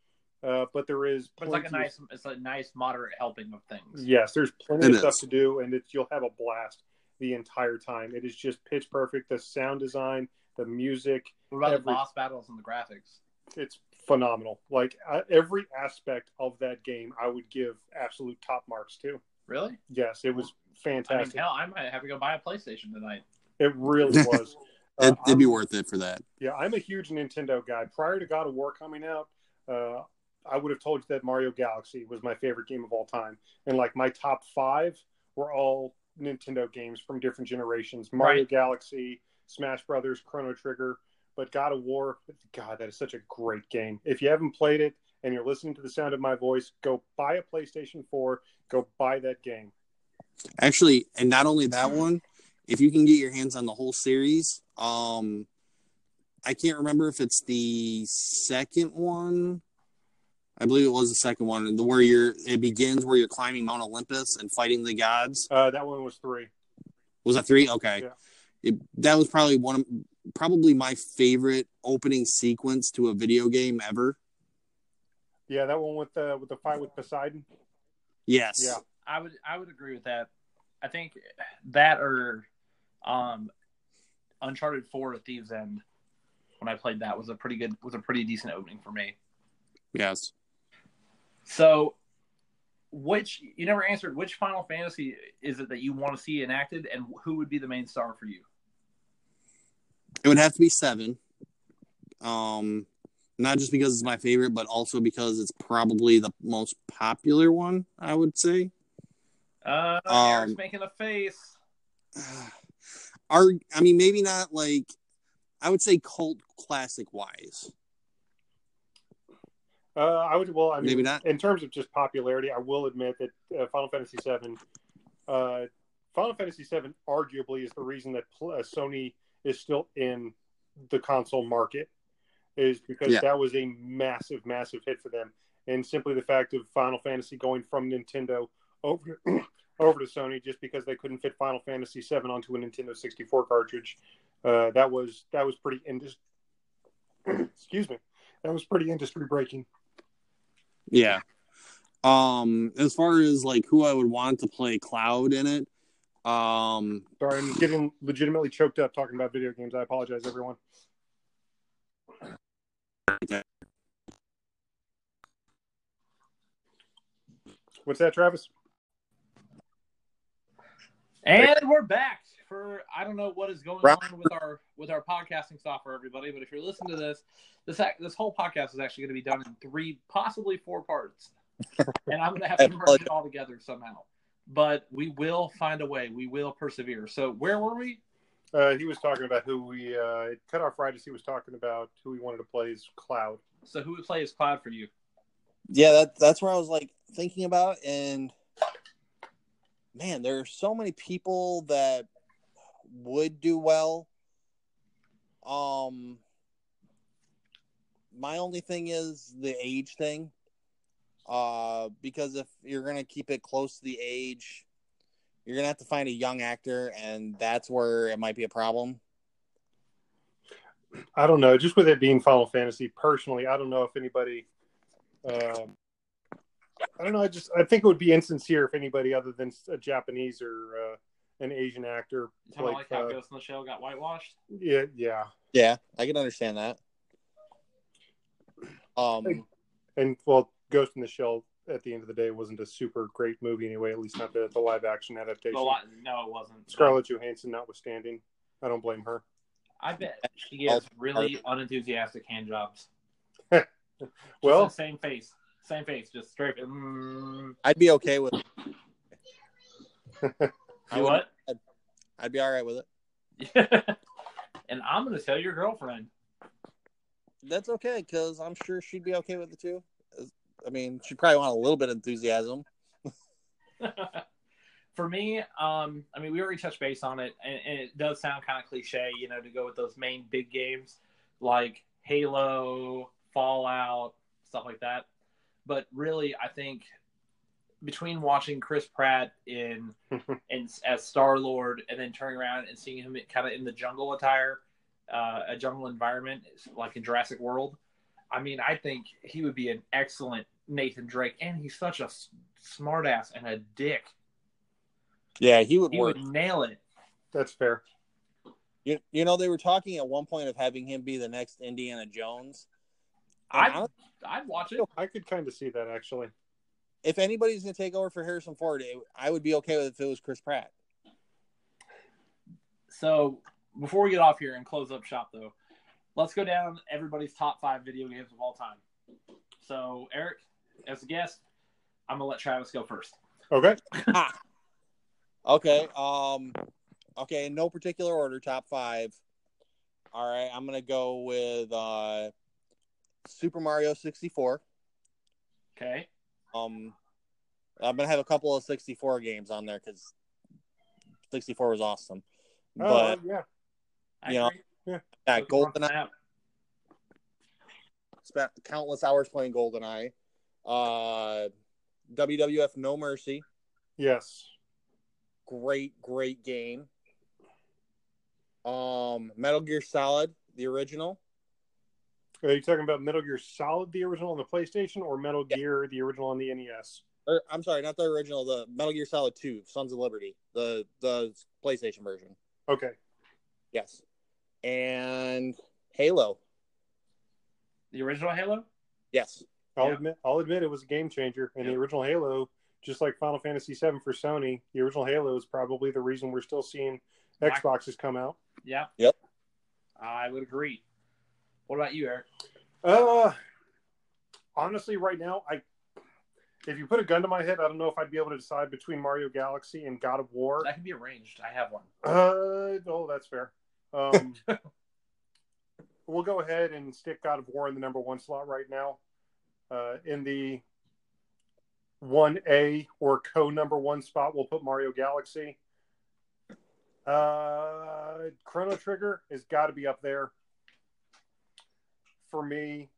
Uh, but there is But it's like a plenty of- nice, it's a nice moderate helping of things. Yes, there's plenty It of stuff to do, and it's you'll have a blast the entire time. It is just pitch perfect. The sound design, the music, What about Every- the boss battles and the graphics? it's phenomenal. Like uh, every aspect of that game, I would give absolute top marks to. Really? Yes, it was I mean, fantastic. hell, I might have to go buy a PlayStation tonight. it really was. Uh, It, it'd be I'm- worth it for that. Yeah, I'm a huge Nintendo guy. Prior to God of War coming out, uh, I would have told you that Mario Galaxy was my favorite game of all time, and like my top five were all Nintendo games from different generations: Mario Right. Galaxy, Smash Brothers, Chrono Trigger. But God of War, God, that is such a great game. If you haven't played it and you're listening to the sound of my voice, go buy a PlayStation 4. Go buy that game. Actually, and not only that one, if you can get your hands on the whole series, um, I can't remember if it's the second one. I believe it was the second one, the where you're it begins where you're climbing Mount Olympus and fighting the gods. Uh, that one was three. Was that three? Okay, Yeah. it, that was probably one of probably my favorite opening sequence to a video game ever. Yeah, that one with the with the fight with Poseidon. Yes. Yeah. I would I would agree with that. I think that or um Uncharted Four: A Thieves End when I played that was a pretty good was a pretty decent opening for me. Yes. So, which you never answered? Which Final Fantasy is it that you want to see enacted, and who would be the main star for you? It would have to be seven. Um, not just because it's my favorite, but also because it's probably the most popular one. I would say. Uh, Um, Eric's making a face. Are I mean maybe not like I would say cult classic wise. Uh, I would. Well, I mean, Maybe not. in terms of just popularity, I will admit that uh, Final Fantasy VII, uh, Final Fantasy VII, arguably is the reason that pl- uh, Sony is still in the console market, is because Yeah. that was a massive, massive hit for them, and simply the fact of Final Fantasy going from Nintendo over over to Sony just because they couldn't fit Final Fantasy VII onto a Nintendo 64 cartridge, uh, that was that was pretty indus- excuse me, that was pretty industry breaking. Yeah. Um, as far as like who I would want to play Cloud in it, um, Sorry, I'm getting legitimately choked up talking about video games. I apologize, everyone. What's that, Travis? And we're back for I don't know what is going on with our with our podcasting software, everybody. But if you're listening to this, this this whole podcast is actually going to be done in three, possibly four parts, and I'm going to have to merge it all together somehow. But we will find a way. We will persevere. So where were we? Uh, he was talking about who we uh, cut off right as he was talking about who he wanted to play as Cloud. So who would play as Cloud for you? yeah, that that's where I was like thinking about, and man, there are so many people that would do well. Um, my only thing is the age thing. Uh, because if you're gonna keep it close to the age, you're gonna have to find a young actor, and that's where it might be a problem. I don't know. Just with it being Final Fantasy, personally, I don't know if anybody. Um, I don't know. I just I think it would be insincere if anybody other than a Japanese or uh, an Asian actor. You talking Like, like how uh, Ghost in the Shell got whitewashed? Yeah, yeah. Yeah, I can understand that. Um, And well, Ghost in the Shell at the end of the day wasn't a super great movie anyway. At least not the, the live action adaptation. The lot, no, it wasn't. Scarlett Johansson notwithstanding, I don't blame her. I bet she gives really unenthusiastic hand jobs. Well, the same face, same face, just straight. Mm, I'd be okay with. I you would- what? I'd be all right with it. and I'm going to tell your girlfriend. That's okay because I'm sure she'd be okay with it too. I mean, she'd probably want a little bit of enthusiasm. For me, um, I mean, we already touched base on it, and, and it does sound kind of cliche, you know, to go with those main big games like Halo, Fallout, stuff like that. But really, I think between watching Chris Pratt in, in as Star Lord and then turning around and seeing him kind of in the jungle attire, uh, a jungle environment like in Jurassic World, I mean, I think he would be an excellent Nathan Drake, and he's such a s- smartass and a dick. Yeah, he would He work. would nail it. that's fair. You, you know, they were talking at one point of having him be the next Indiana Jones. And I'd, I'd watch it. I could kind of see that actually. if anybody's going to take over for Harrison Ford, it, I would be okay with it if it was Chris Pratt. So before we get off here and close up shop, though, let's go down everybody's top five video games of all time. So Eric, as a guest, I'm gonna let Travis go first. Okay. Okay. Um. Okay. In no particular order, top five. All right. I'm gonna go with uh, Super Mario 64. Okay. Um, I'm gonna have a couple of 64 games on there because 64 was awesome. Oh, But yeah. I You know, agree. yeah, Pokemon GoldenEye. Snap. Spent countless hours playing GoldenEye. Uh, WWF No Mercy. Yes. Great, great game. Um, Metal Gear Solid, the original. Are you talking about Metal Gear Solid, the original on the PlayStation, or Metal Yeah. Gear, the original on the NES? Or, uh, I'm sorry, not the original. The Metal Gear Solid 2, Sons of Liberty, the the PlayStation version. Okay. Yes, and Halo. The original Halo. Yes. I'll Yeah. admit, I'll admit it was a game changer. And the original Halo, just like Final Fantasy VII for Sony, the original Halo is probably the reason we're still seeing Xboxes come out. Yeah. Yep. I would agree. What about you, Eric? Uh, honestly, right now, I if you put a gun to my head, I don't know if I'd be able to decide between Mario Galaxy and God of War. That can be arranged. I have one. Uh, oh, that's fair. Um, we'll go ahead and stick God of War in the number one slot right now. Uh, in the one A or co number one spot, we'll put Mario Galaxy. Uh, Chrono Trigger has got to be up there for me.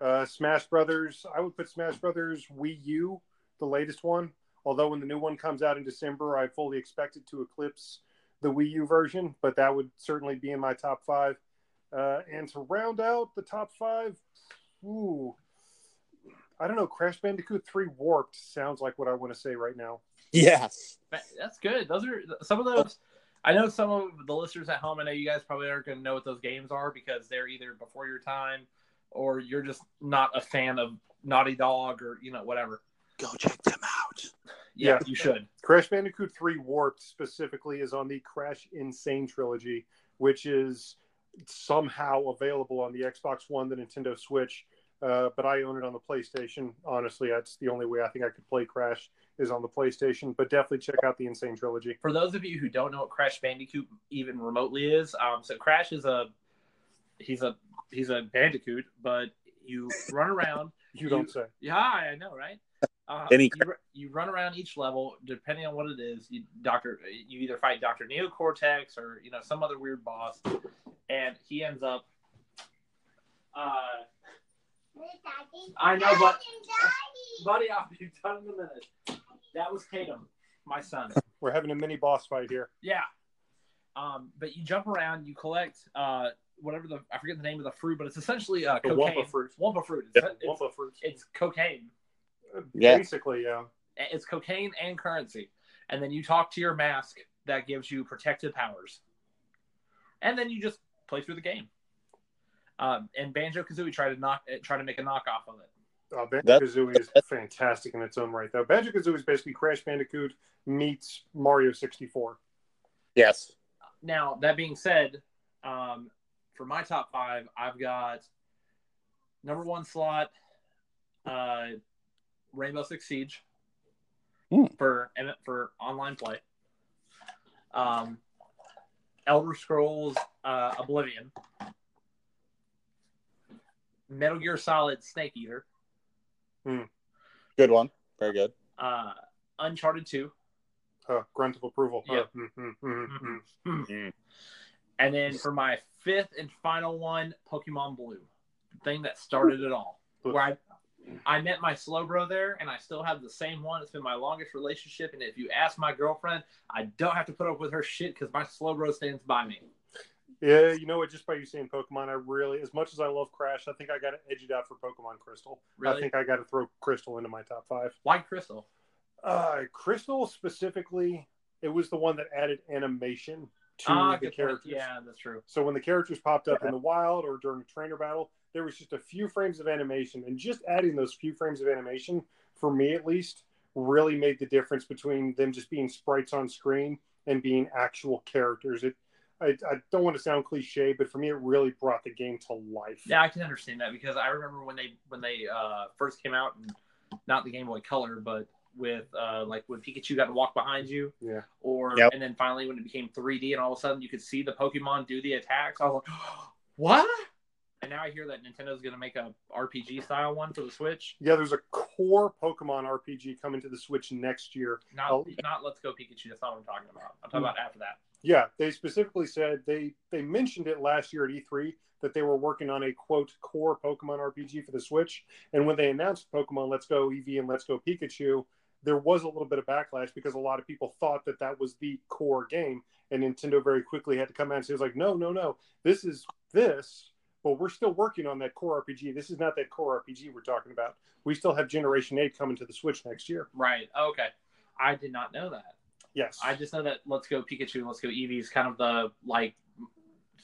Uh, Smash Brothers, I would put Smash Brothers Wii U, the latest one. Although when the new one comes out in December, I fully expect it to eclipse the Wii U version, but that would certainly be in my top five. Uh, and to round out the top five, ooh, I don't know. Crash Bandicoot 3 Warped sounds like what I want to say right now. Yes. That's good. Those are some of those. I know some of the listeners at home. I know you guys probably aren't going to know what those games are because they're either before your time or you're just not a fan of Naughty Dog or you know whatever. Go check them out. Yeah, Yeah. you should. Crash Bandicoot 3 Warped specifically is on the Crash N. Sane trilogy, which is somehow available on the Xbox One, the Nintendo Switch. Uh, but I own it on the PlayStation. Honestly, that's the only way I think I could play Crash is on the PlayStation. But definitely check out the N. Sane trilogy. For those of you who don't know what Crash Bandicoot even remotely is, um, so Crash is a he's a he's a bandicoot, but you run around. You don't You- say. Yeah, I know, right? Uh, Any- you, you run around each level, depending on what it is. You doctor, you either fight Doctor Neocortex or you know some other weird boss, and he ends up. Uh, I know, but buddy, I'll be done in a minute. That was Tatum, my son. We're having a mini boss fight here. Yeah. Um, but you jump around, you collect uh whatever the I forget the name of the fruit, but it's essentially uh The cocaine. Wumpa fruit. Wumpa fruit. Yeah, It's, it's, Wumpa fruits. it's cocaine. Yeah. Basically, yeah. It's cocaine and currency. And then you talk to your mask that gives you protective powers. And then you just play through the game. Um, and Banjo Kazooie try to knock try to make a knockoff of it. Uh, Banjo Kazooie is fantastic in its own right, though. Banjo Kazooie is basically Crash Bandicoot meets Mario 64. Yes. Now that being said, um, for my top five, I've got number one slot, uh, Rainbow Six Siege Hmm. for for online play. Um, Elder Scrolls uh, Oblivion, Metal Gear Solid Snake Eater, Good one. Very good. uh, Uncharted Two, Uh, grunt of approval. Yeah. Uh, mm, mm, mm, mm, mm. Mm. and then for my fifth and final one, Pokemon Blue, the thing that started it all. Where I I met my Slowbro there, and I still have the same one. It's been my longest relationship, and if you ask my girlfriend, I don't have to put up with her shit because my Slowbro stands by me. Yeah, you know what? Just by you saying Pokemon, I really, as much as I love Crash, I think I got to edge it out for Pokemon Crystal. Really? I think I got to throw Crystal into my top five. why Crystal? Uh, Crystal specifically, it was the one that added animation to Ah, the good point. characters. Yeah, that's true. So when the characters popped up in the wild or during a trainer battle, there was just a few frames of animation, and just adding those few frames of animation, for me at least, really made the difference between them just being sprites on screen and being actual characters. It, I, I don't want to sound cliche, but for me, it really brought the game to life. Yeah, I can understand that because I remember when they when they uh, first came out, and not the Game Boy Color, but with uh, like when Pikachu got to walk behind you, Yeah. or Yep. and then finally when it became 3D, and all of a sudden you could see the Pokemon do the attacks. I was like, what? And now I hear that Nintendo's going to make a RPG style one for the Switch. Yeah, there's a core Pokemon RPG coming to the Switch next year. Not Oh. not Let's Go Pikachu. That's not what I'm talking about. I'm talking about after that. Yeah, they specifically said they they mentioned it last year at E3 that they were working on a quote core Pokemon RPG for the Switch. And when they announced Pokemon Let's Go Eevee and Let's Go Pikachu, there was a little bit of backlash because a lot of people thought that that was the core game, and Nintendo very quickly had to come out and say, like, no, no, no, this is this." But we're still working on that core RPG. This is not that core RPG we're talking about. We still have Generation 8 coming to the Switch next year. Right. Okay. I did not know that. Yes. I just know that Let's Go Pikachu and Let's Go Eevee is kind of the like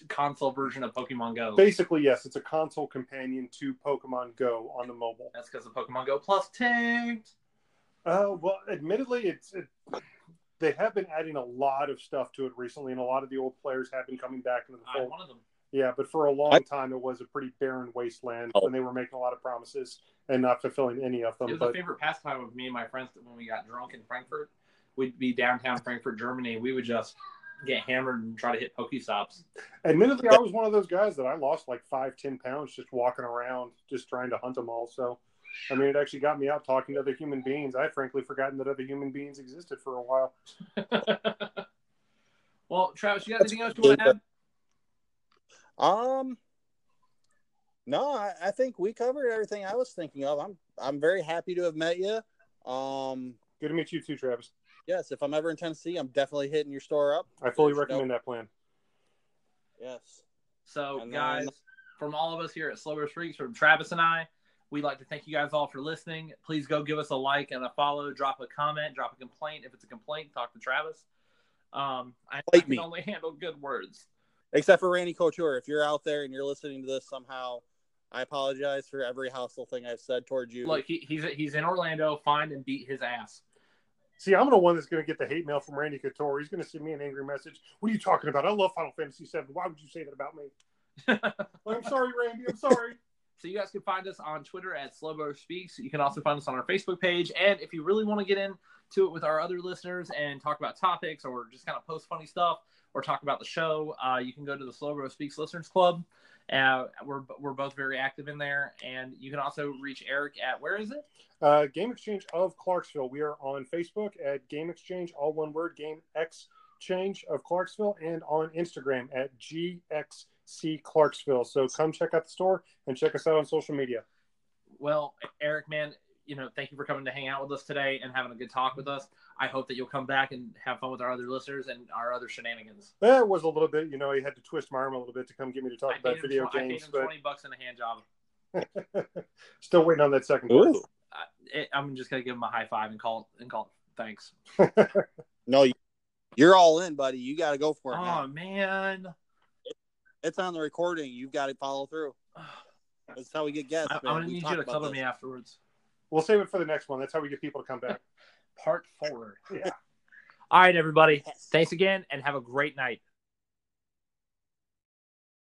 console version of Pokemon Go. Basically, yes, it's a console companion to Pokemon Go on the mobile. That's because of Pokemon Go Plus tanked. Uh, well, admittedly, it's it, they have been adding a lot of stuff to it recently, and a lot of the old players have been coming back into the I'm fold. one of them. Yeah, but for a long I- time, it was a pretty barren wasteland, Oh. and they were making a lot of promises and not fulfilling any of them. It them. was But a favorite pastime of me and my friends when we got drunk in Frankfurt. We'd be downtown Frankfurt, Germany. We would just get hammered and try to hit Pokestops. admittedly, I was one of those guys that I lost like five, ten pounds just walking around, just trying to hunt them all. So, I mean, it actually got me out talking to other human beings. I had frankly forgotten that other human beings existed for a while. well, Travis, you got anything else you want to add? Um, no, I, I think we covered everything I was thinking of. I'm I'm very happy to have met you. Um, Good to meet you too, Travis. Yes, if I'm ever in Tennessee, I'm definitely hitting your store up. I fully There's no- recommend that plan. Yes. So, And guys, then- from all of us here at Slowbro Speaks, from Travis and I, we'd like to thank you guys all for listening. Please go give us a like and a follow, drop a comment, drop a complaint. If it's a complaint, talk to Travis. Um, I, I can me. only handle good words. Except for Randy Couture, if you're out there and you're listening to this somehow, I apologize for every hostile thing I've said towards you. Look, he, he's he's in Orlando. Find and beat his ass. See, I'm the one that's going to get the hate mail from Randy Couture. He's going to send me an angry message. What are you talking about? I love Final Fantasy VII. Why would you say that about me? I'm sorry, Randy. I'm sorry. So you guys can find us on Twitter at Slowbro Speaks. You can also find us on our Facebook page. And if you really want to get into it with our other listeners and talk about topics or just kind of post funny stuff or talk about the show, uh, you can go to the Slowbro Speaks Listeners Club. Uh, we're, we're both very active in there. And you can also reach Eric at where is it? Uh, Game Exchange of Clarksville. We are on Facebook at Game Exchange, all one word, Game Exchange of Clarksville, and on Instagram at GXC Clarksville. So come check out the store and check us out on social media. Well, Eric, man, you know, thank you for coming to hang out with us today and having a good talk with us. I hope that you'll come back and have fun with our other listeners and our other shenanigans. That was a little bit, you know, he had to twist my arm a little bit to come get me to talk I about him video tw- I paid games, him but 20 bucks in a hand job. still waiting on that second part. Ooh. I, I'm just gonna give him a high five and call and call it thanks. No, you- you're all in, buddy. You got to go for it. Oh now. man, It's on the recording. You've got to follow through. That's how we get guests. I, am gonna need you to about cover me afterwards. We'll save it for the next one. That's how we get people to come back. Part four. Yeah. All right, everybody. Thanks again, and have a great night.